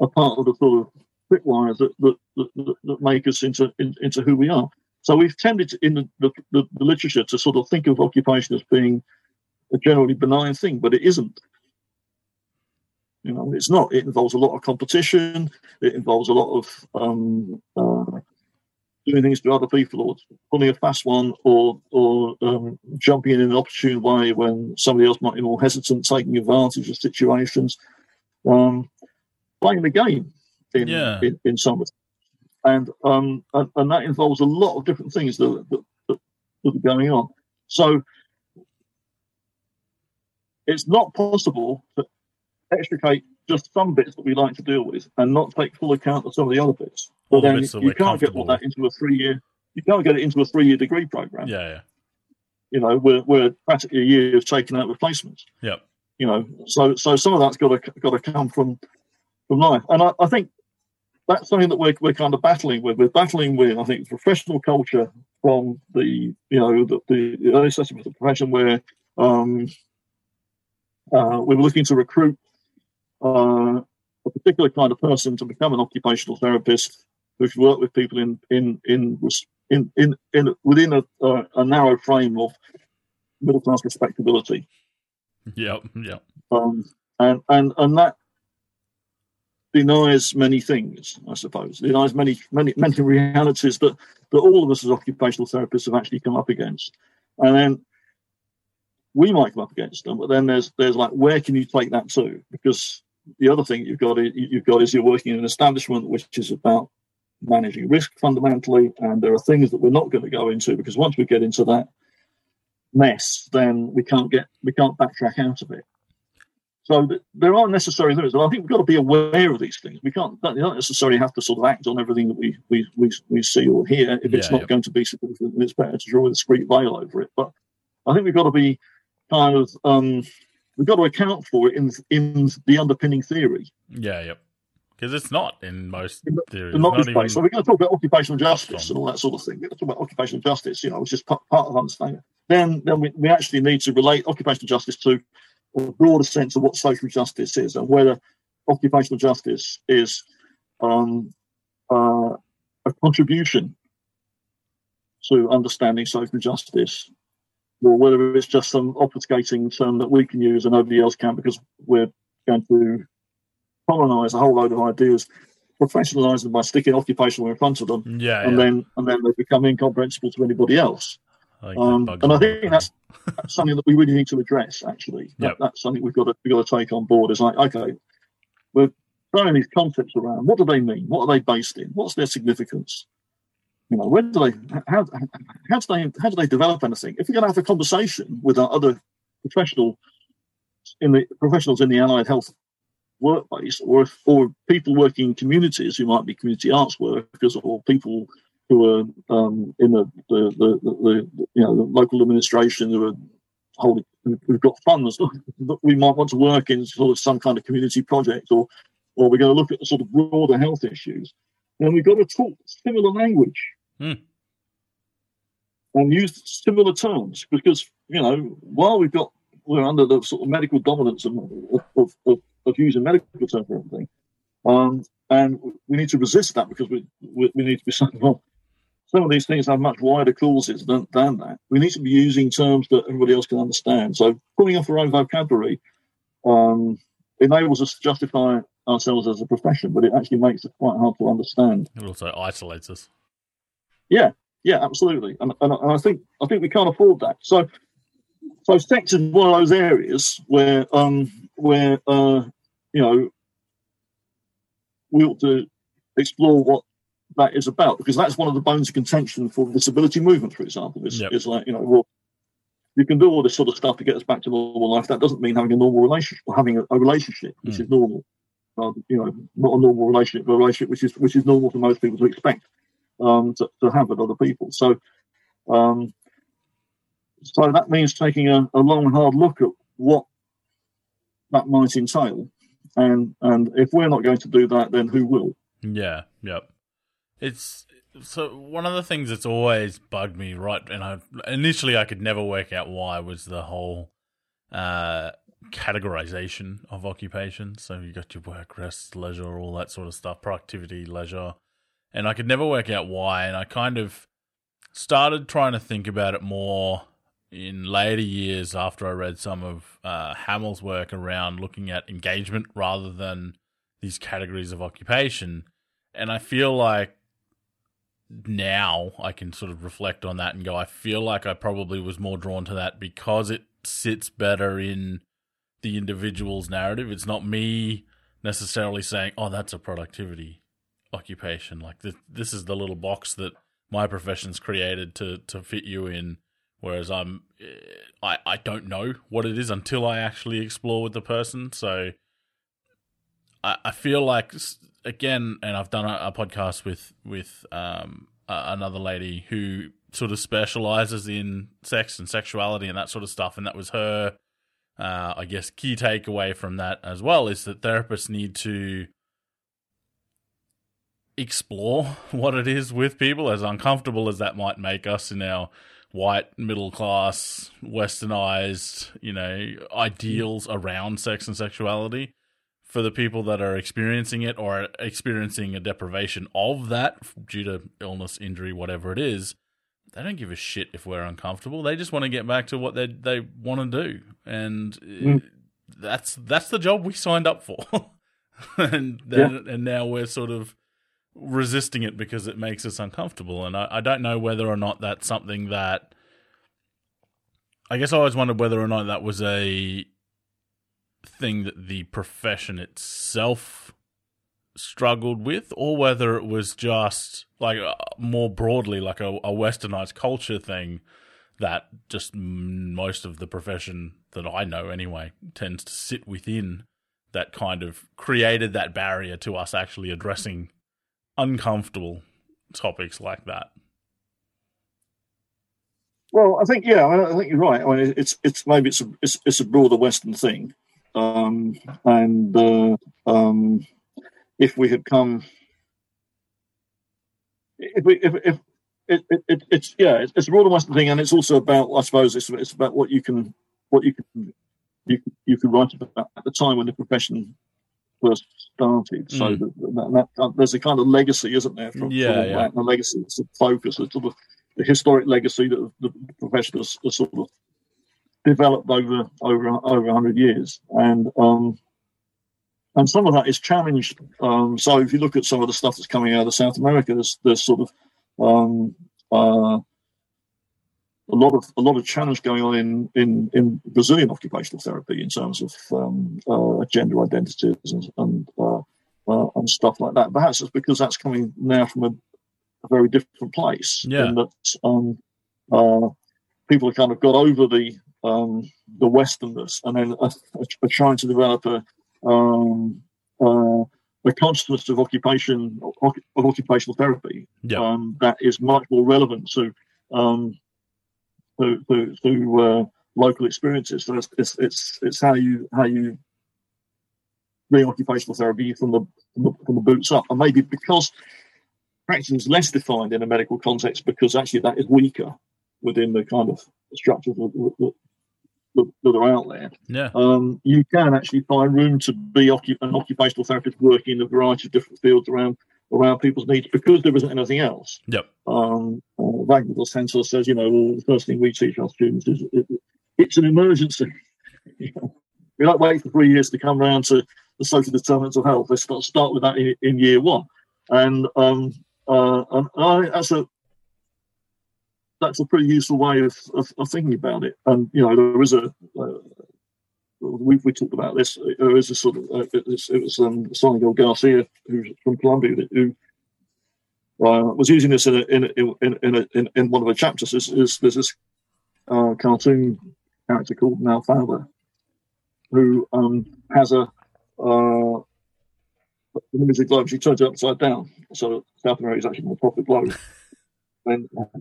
are part of the sort of tripwires that that, that, that make us into in, into who we are. So we've tended to, in the, the, the, literature to sort of think of occupation as being a generally benign thing, but it isn't. You know, it's not. It involves a lot of competition. It involves a lot of um, uh, doing things to other people, or pulling a fast one, or or um, jumping in, in an opportune way when somebody else might be more hesitant, taking advantage of situations, um, playing the game in
yeah.
in, in some and um, and, and, that involves a lot of different things that, that, that, that are going on. So it's not possible to extricate just some bits that we like to deal with and not take full account of some of the other bits.
But
then you can't get all that into a three year. You can't get it into a three year degree program.
Yeah, yeah.
You know, we're we're practically a year of taking out replacements.
Yep.
You know, so so some of that's got to got to come from from life, and I, I think that's something that we're, we're kind of battling with. We're battling with, I think, professional culture from the you know the, the early stage of the profession where um, uh, we were looking to recruit uh, a particular kind of person to become an occupational therapist who could work with people in in in in in, in within a, uh, a narrow frame of middle class respectability.
Yep, yep.
Um, and and and that denies many things, I suppose. denies many, many, many realities that, that all of us as occupational therapists have actually come up against. And then we might come up against them, but then there's there's like where can you take that to? Because the other thing you've got is, you've got is you're working in an establishment which is about managing risk fundamentally, and there are things that we're not going to go into because once we get into that mess, then we can't get we can't backtrack out of it. So th- there are necessary limits, and I think we've got to be aware of these things. We can't don't, don't necessarily have to sort of act on everything that we we, we, we see or hear if it's not going to be significant. It's better to draw a discreet veil over it. But I think we've got to be kind of um, we've got to account for it in in the underpinning theory.
Yeah, yep. Because it's not in most theories.
Not not even... So we're going to talk about occupational justice and all that sort of thing. We're going to talk about occupational justice, you know, which is part, part of understanding. Then, then we, we actually need to relate occupational justice to a broader sense of what social justice is and whether occupational justice is um, uh, a contribution to understanding social justice or whether it's just some obfuscating term that we can use and nobody else can because we're going to colonize a whole load of ideas professionalize them by sticking occupational in front of them
yeah,
and
yeah.
then and then they become incomprehensible to anybody else um, and I think that's, that's, something that we really need to address. Actually, that,
yep.
that's something we've got to we've got to take on board. Is like, okay, we're throwing these concepts around. What do they mean? What are they based in? What's their significance? You know, where do they? How how do they how do they develop anything? If we're going to have a conversation with our other professional in the professionals in the allied health workplace, or if, or people working in communities who might be community arts workers or people who are um, in the the, the, the, you know the local administration who are holding we've got funds that we might want to work in sort of some kind of community project or or we're going to look at the sort of broader health issues then we've got to talk similar language
Hmm.
and use similar terms because you know while we've got we're under the sort of medical dominance of of, of, of using medical terms for everything um, and we need to resist that because we we, we need to be saying well some of these things have much wider clauses than, than that. We need to be using terms that everybody else can understand. So pulling off our own vocabulary um, enables us to justify ourselves as a profession, but it actually makes it quite hard to understand.
It also isolates us.
Yeah, yeah, absolutely, and, and, and I think I think we can't afford that. So, so sex is one of those areas where um, where uh, you know we ought to explore what that is about because that's one of the bones of contention for the disability movement, for example. Is,
Yep.
is like you know, well, you can do all this sort of stuff to get us back to normal life. That doesn't mean having a normal relationship or having a, a relationship which
Mm.
is normal. Uh, you know, not a normal relationship, but a relationship which is which is normal for most people to expect um, to, to have with other people. So, um, so that means taking a, a long, hard look at what that might entail, and and if we're not going to do that, then who will?
Yeah, yep. It's so one of the things that's always bugged me, right? And I initially I could never work out why was the whole uh, categorization of occupation. So you got your work, rest, leisure, all that sort of stuff, productivity, leisure, and I could never work out why. And I kind of started trying to think about it more in later years after I read some of uh, Hammell's work around looking at engagement rather than these categories of occupation. And I feel like now I can sort of reflect on that and go, I feel like I probably was more drawn to that because it sits better in the individual's narrative. It's not me necessarily saying, oh, that's a productivity occupation. Like this, this is the little box that my profession's created to, to fit you in. Whereas I'm, eh, I, I don't know what it is until I actually explore with the person. So I, I feel like again, and I've done a, a podcast with with um, another lady who sort of specializes in sex and sexuality and that sort of stuff, and that was her, uh, I guess, key takeaway from that as well is that therapists need to explore what it is with people, as uncomfortable as that might make us in our white middle class westernized you know ideals around sex and sexuality for the people that are experiencing it or experiencing a deprivation of that due to illness, injury, whatever it is, they don't give a shit if we're uncomfortable. They just want to get back to what they they want to do, and uh,
Mm.
that's that's the job we signed up for. and then, and now we're sort of resisting it because it makes us uncomfortable. And I, I don't know whether or not that's something that. I guess I always wondered whether or not that was a thing that the profession itself struggled with, or whether it was just like uh, more broadly like a, a westernized culture thing that just most of the profession that I know anyway tends to sit within that kind of created that barrier to us actually addressing uncomfortable topics like that.
Well, I think yeah, I think you're right. I mean, it's it's maybe it's a it's, it's a broader Western thing, um, and uh, um, if we had come, if we if if it, it, it it's yeah, it's, a broader Western thing, and it's also about I suppose it's it's about what you can what you can you you can write about at the time when the profession first started. So
Mm.
that, that, that, there's a kind of legacy, isn't there? From,
Yeah, yeah.
that, a legacy, it's a focus, a sort of the historic legacy that the profession has, has sort of developed over over over hundred years, and um, and some of that is challenged. Um, so if you look at some of the stuff that's coming out of South America, there's there's sort of um, uh, a lot of a lot of challenge going on in in, in Brazilian occupational therapy in terms of um, uh, gender identities and and, uh, uh, and stuff like that. Perhaps it's because that's coming now from a, a very different place.
Yeah.
In that um, uh, people have kind of got over the um, the Westernness and then are, are trying to develop a um, uh, the consciousness of occupation of occupational therapy
Yeah.
um, that is much more relevant to um, to, to, to uh, local experiences. So it's, it's it's it's how you how you bring occupational therapy from the from the, from the boots up, and maybe because practice is less defined in a medical context, because actually that is weaker within the kind of structures that, that, that, that are out there
Yeah.
um, you can actually find room to be occup- an occupational therapist working in a variety of different fields around around people's needs because there isn't anything else.
Yep.
Um, uh, Wagner Center says, you know, well, the first thing we teach our students is it, it's an emergency. You know, we don't wait for three years to come round to the social determinants of health. Let's start, start with that in, in year one. And, um, uh, and I that's a that's a pretty useful way of, of, of thinking about it. And you know, there is a uh, we we talked about this. There is a sort of uh, it was, it was um, Sonny Garcia who's from Colombia who uh, was using this in a, in a, in in, a, in, in one of the chapters. Is, is there's this uh, cartoon character called Mafalda who um, has a uh, the of globe. She turns it upside down, so South America is actually more proper globe. and uh,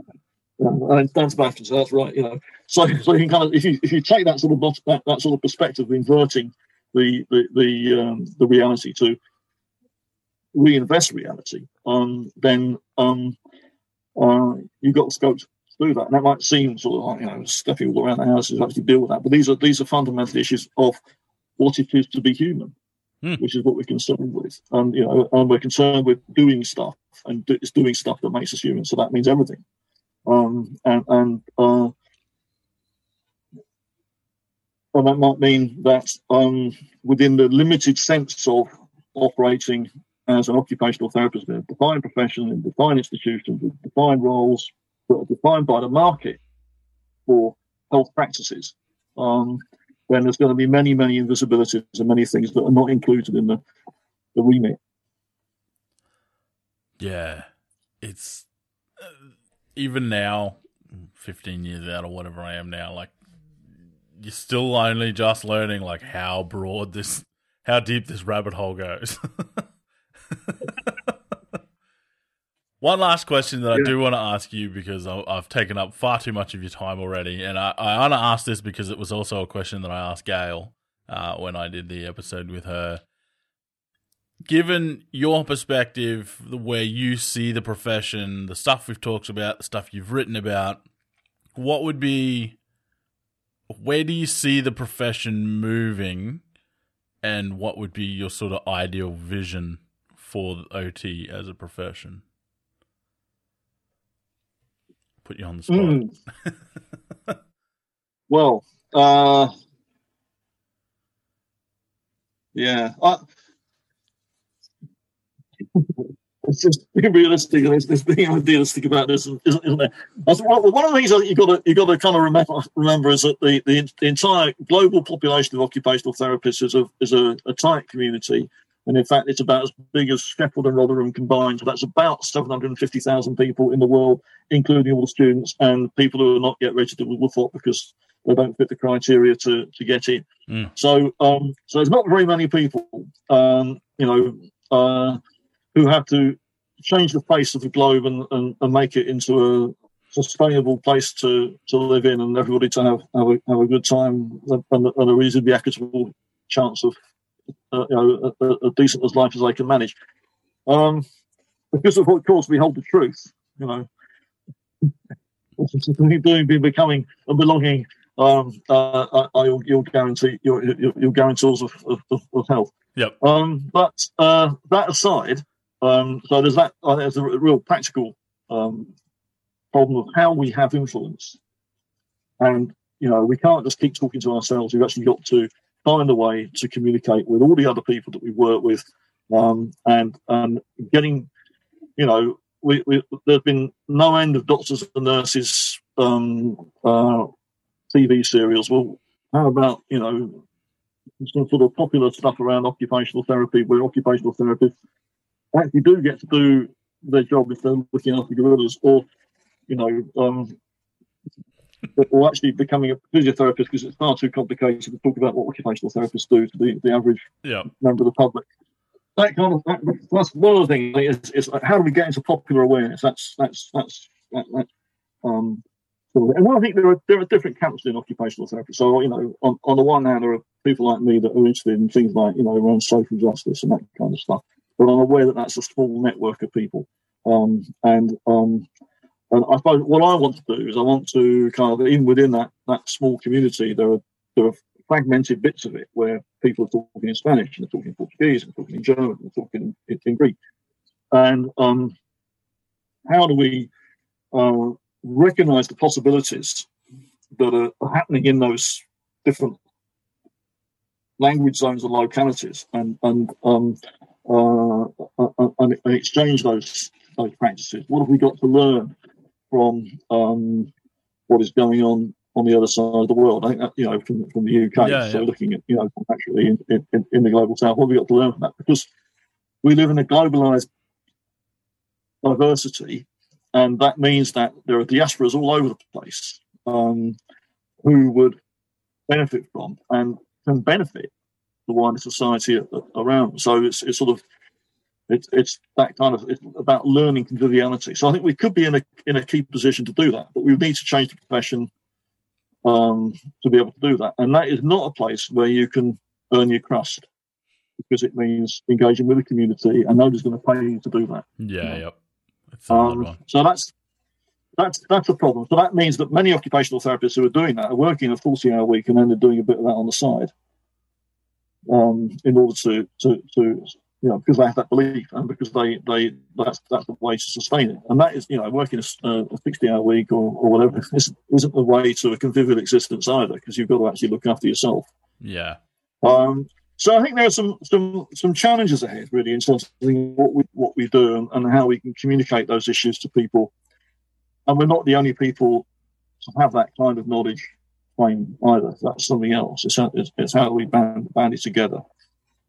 and stands back and says, "That's right," you know. So, so you can kind of if you if you take that sort of that, that sort of perspective of inverting the the the, um, the reality to reinvest reality, um, then um, uh, you've got the scope to do that. And that might seem sort of like you know stepping all around the house to actually deal with that, but these are these are fundamental issues of what it is to be human.
Hmm.
Which is what we're concerned with, and you know, and we're concerned with doing stuff, and do, it's doing stuff that makes us human. So that means everything um, and and, uh, that might mean that um, within the limited sense of operating as an occupational therapist in a defined profession, in defined institutions, with defined roles that are defined by the market for health practices, um, then there's going to be many, many invisibilities and many things that are not included in the, the remit.
Yeah. It's even now, 15 years out or whatever I am now, like, you're still only just learning, like, how broad this, how deep this rabbit hole goes. One last question that I do want to ask you because I- I've taken up far too much of your time already, and I, I want to ask this because it was also a question that I asked Gail uh, when I did the episode with her. Given your perspective, where you see the profession, the stuff we've talked about, the stuff you've written about, what would be, where do you see the profession moving, and what would be your sort of ideal vision for OT as a profession? Put you on the spot.
Mm. well, uh, yeah, I, it's just being realistic. There's, being idealistic about this, isn't, isn't there? I think one one of the things that you got to you got to kind of remember, remember is that the, the the entire global population of occupational therapists is a is a, a tight community. And in fact, it's about as big as Sheffield and Rotherham combined. So that's about 750,000 people in the world, including all the students and people who are not yet registered with WFOT because they don't fit the criteria to, to get in.
Mm.
So, um, so there's not very many people, um, you know, uh, who have to change the face of the globe and, and, and make it into a sustainable place to, to live in and everybody to have, have, a, have a good time and, and a reasonably equitable chance of uh, you know, a, a decent as life as they can manage. Um, because of course we hold the truth, you know, doing, being becoming and belonging. Um, uh, uh, you'll, you'll guarantee your your, your guarantors of, of, of health.
Yep.
Um, but uh, that aside, um, so there's that. Uh, there's a real practical um, problem of how we have influence, and you know we can't just keep talking to ourselves. We've actually got to find a way to communicate with all the other people that we work with, um, and and getting, you know, we, we there's been no end of doctors and nurses um, uh, TV serials. Well, how about you know some sort of popular stuff around occupational therapy, where occupational therapists actually do get to do their job if they're looking after gorillas, or you know, um, or actually becoming a physiotherapist because it's far too complicated to talk about what occupational therapists do to the, the average
Yeah.
member of the public. that kind of that, that's one of the things is, is how do we get into popular awareness? That's that's that's that, um. And I think there are there are different camps in occupational therapy. So you know, on, on the one hand, there are people like me that are interested in things like you know around social justice and that kind of stuff. But I'm aware that that's a small network of people. Um, and um, and I suppose what I want to do is I want to kind of even within that that small community, there are there are fragmented bits of it where people are talking in Spanish and they're talking in Portuguese and talking in German and talking in, in Greek. And um, how do we uh, recognize the possibilities that are, are happening in those different language zones and localities and and um, and, and, exchange those those practices? What have we got to learn from um, what is going on on the other side of the world. I think that, you know, from, from the UK, yeah, so yeah. looking at, you know, actually in, in, in, the global south, what have we got to learn from that? Because we live in a globalized diversity, and that means that there are diasporas all over the place um, who would benefit from and can benefit the wider society around. So it's, it's sort of it's, it's that kind of it's about learning conviviality. So I think we could be in a in a key position to do that, but we need to change the profession um, to be able to do that. And that is not a place where you can earn your crust because it means engaging with the community and nobody's going to pay you to do that.
Yeah, yep.
Um, so that's that's that's a problem. So that means that many occupational therapists who are doing that are working a 40 hour week and then they're doing a bit of that on the side um, in order to, to, to you know, because they have that belief and because they, they that's that's the way to sustain it. And that is, you know, working a, a 60 hour week or, or whatever isn't, isn't the way to a convivial existence either, because you've got to actually look after yourself.
Yeah.
Um, so I think there are some some some challenges ahead, really, in terms of what we what we do and, and how we can communicate those issues to people. And we're not the only people to have that kind of knowledge either. That's something else. It's, it's, it's how we band, band it together.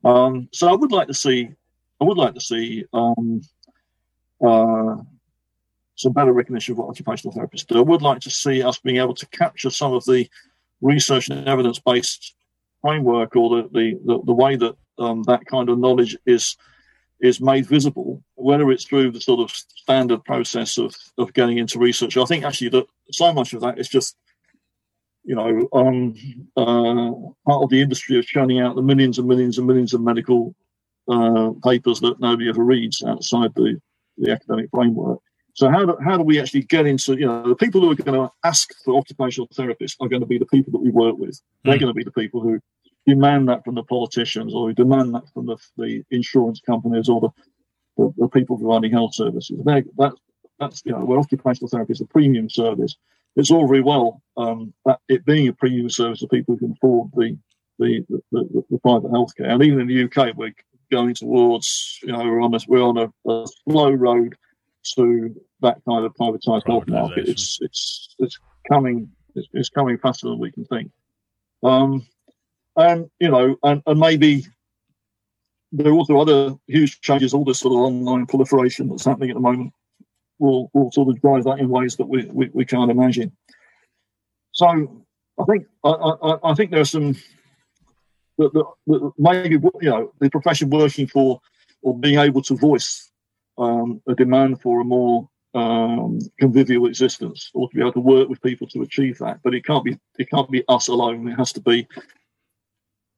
Um, so I would like to see, I would like to see um, uh, some better recognition of what occupational therapists do. I would like to see us being able to capture some of the research and evidence-based framework or the the, the, the way that um, that kind of knowledge is is made visible, whether it's through the sort of standard process of, of getting into research. I think actually that so much of that is just you know, um, uh, part of the industry of churning out the millions and millions and millions of medical uh, papers that nobody ever reads outside the, the academic framework. So how do, how do we actually get into, you know, the people who are going to ask for occupational therapists are going to be the people that we work with. They're mm. going to be the people who demand that from the politicians or who demand that from the, the insurance companies or the, the, the people providing health services. They, that, that's, you know, where occupational therapy is a premium service it's all very well um, it being a premium service for people who can afford the the, the, the, the private healthcare. And even in the UK, we're going towards, you know, we're on a, we're on a, a slow road to that kind of privatised health market. It's it's it's coming it's, it's, coming faster than we can think. Um, and you know, and, and maybe there are also other huge changes, all this sort of online proliferation that's happening at the moment will will sort of drive that in ways that we, we, we can't imagine. So I think I, I, I think there are some that, that, maybe you know the profession working for or being able to voice um, a demand for a more um, convivial existence, or to be able to work with people to achieve that. But it can't be it can't be us alone. It has to be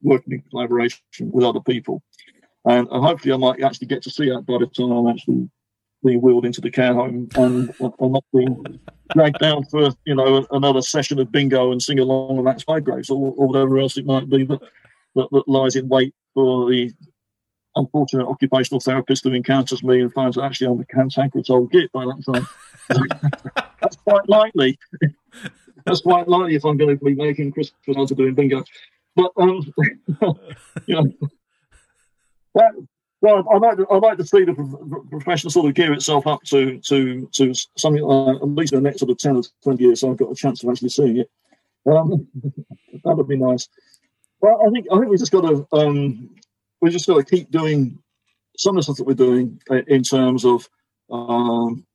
working in collaboration with other people. And, and hopefully, I might actually get to see that by the time I'm actually being wheeled into the care home and, and not being dragged down for you know another session of bingo and sing along with Max Bygraves or, or whatever else it might be that, that, that lies in wait for the unfortunate occupational therapist who encounters me and finds that actually I'm the cantankerous old git by that time. That's quite likely. That's quite likely if I'm going to be making Christmas or doing bingo. But um, you know, that well, I'd like to, I'd like to see the profession sort of gear itself up to to to something like at least in the next sort of ten or twenty years. So I've got a chance of actually seeing it. Um, that would be nice. Well, I think I think we just got to um, we just got to keep doing some of the stuff that we're doing in terms of um,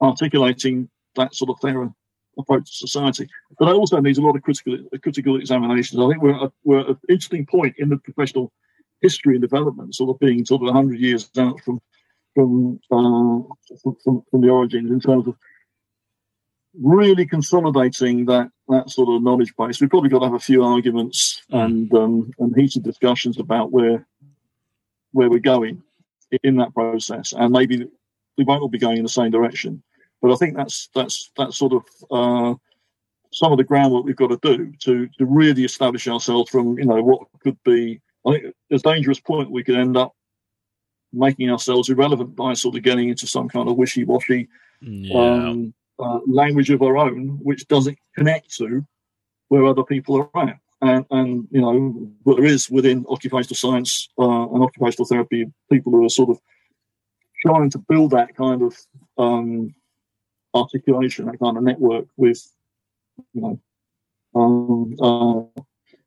articulating that sort of fairer approach to society. But it also needs a lot of critical critical examinations. I think we're we're at an interesting point in the professional history and development, sort of being sort of 100 years out from from, uh, from, from the origins in terms of really consolidating that that sort of knowledge base. We've probably got to have a few arguments and um, and heated discussions about where where we're going in that process, and maybe we won't all be going in the same direction. But I think that's that's that's sort of uh, some of the groundwork we've got to do to to really establish ourselves from you know what could be. I think a dangerous point we could end up making ourselves irrelevant by sort of getting into some kind of wishy-washy yeah. um, uh, language of our own, which doesn't connect to where other people are at. And, and you know, there is within occupational science uh, and occupational therapy people who are sort of trying to build that kind of um, articulation, that kind of network with, you know, um, uh,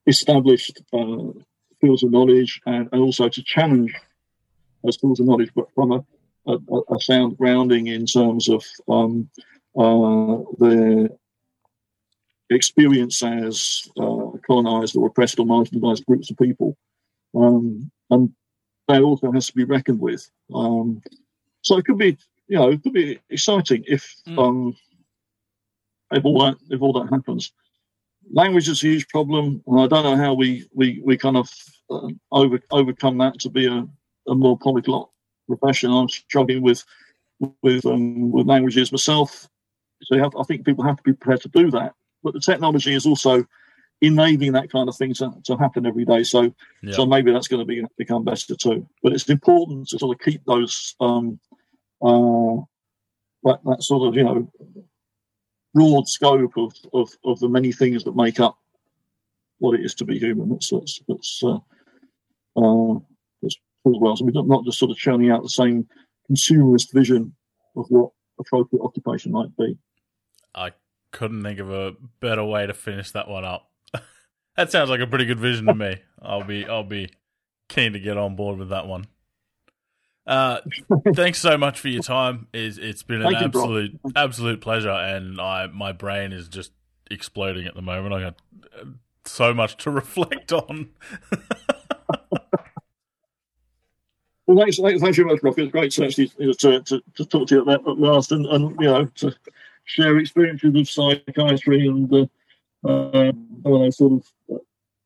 established fields of knowledge and, and also to challenge those fields of knowledge, but from a, a, a sound grounding in terms of um, uh, the experience as uh, colonized or oppressed or marginalized groups of people. Um, and that also has to be reckoned with. Um, so it could be, you know, it could be exciting if mm. um, if all that if all that happens. Language is a huge problem, and I don't know how we we, we kind of uh, over overcome that to be a, a more polyglot profession. I'm struggling with with um, with languages myself. So have, I think people have to be prepared to do that. But the technology is also enabling that kind of thing to, to happen every day. So yeah. so maybe that's going to be become better too. But it's important to sort of keep those um, uh, that, that sort of you know broad scope of, of, of the many things that make up what it is to be human. That's that's, that's uh, uh, as well. So we're not just sort of churning out the same consumerist vision of what appropriate occupation might be.
I couldn't think of a better way to finish that one up. that sounds like a pretty good vision to me. I'll be I'll be keen to get on board with that one. Uh, thanks so much for your time. It's, it's been an Thank absolute you, absolute pleasure, and I my brain is just exploding at the moment. I got uh, so much to reflect on.
Well, thanks, thanks, thanks very much, Rob. It's great to actually to, to, to talk to you at, at last, and, and you know to share experiences of psychiatry and uh, uh, those sort of uh,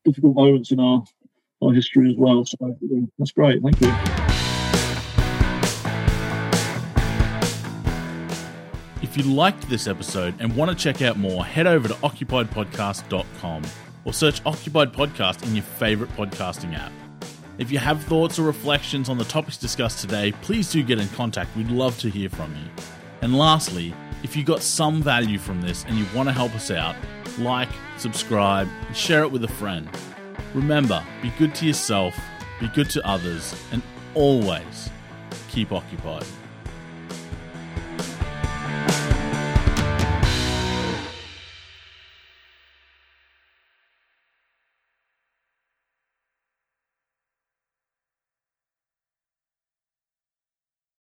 difficult moments in our our history as well. So that's great. Thank you.
If you liked this episode and want to check out more, head over to occupiedpodcast.com or search Occupied Podcast in your favorite podcasting app. If you have thoughts or reflections on the topics discussed today, please do get in contact. We'd love to hear from you. And lastly, if you got some value from this and you want to help us out, like, subscribe, and share it with a friend. Remember, be good to yourself, be good to others, and always keep occupied.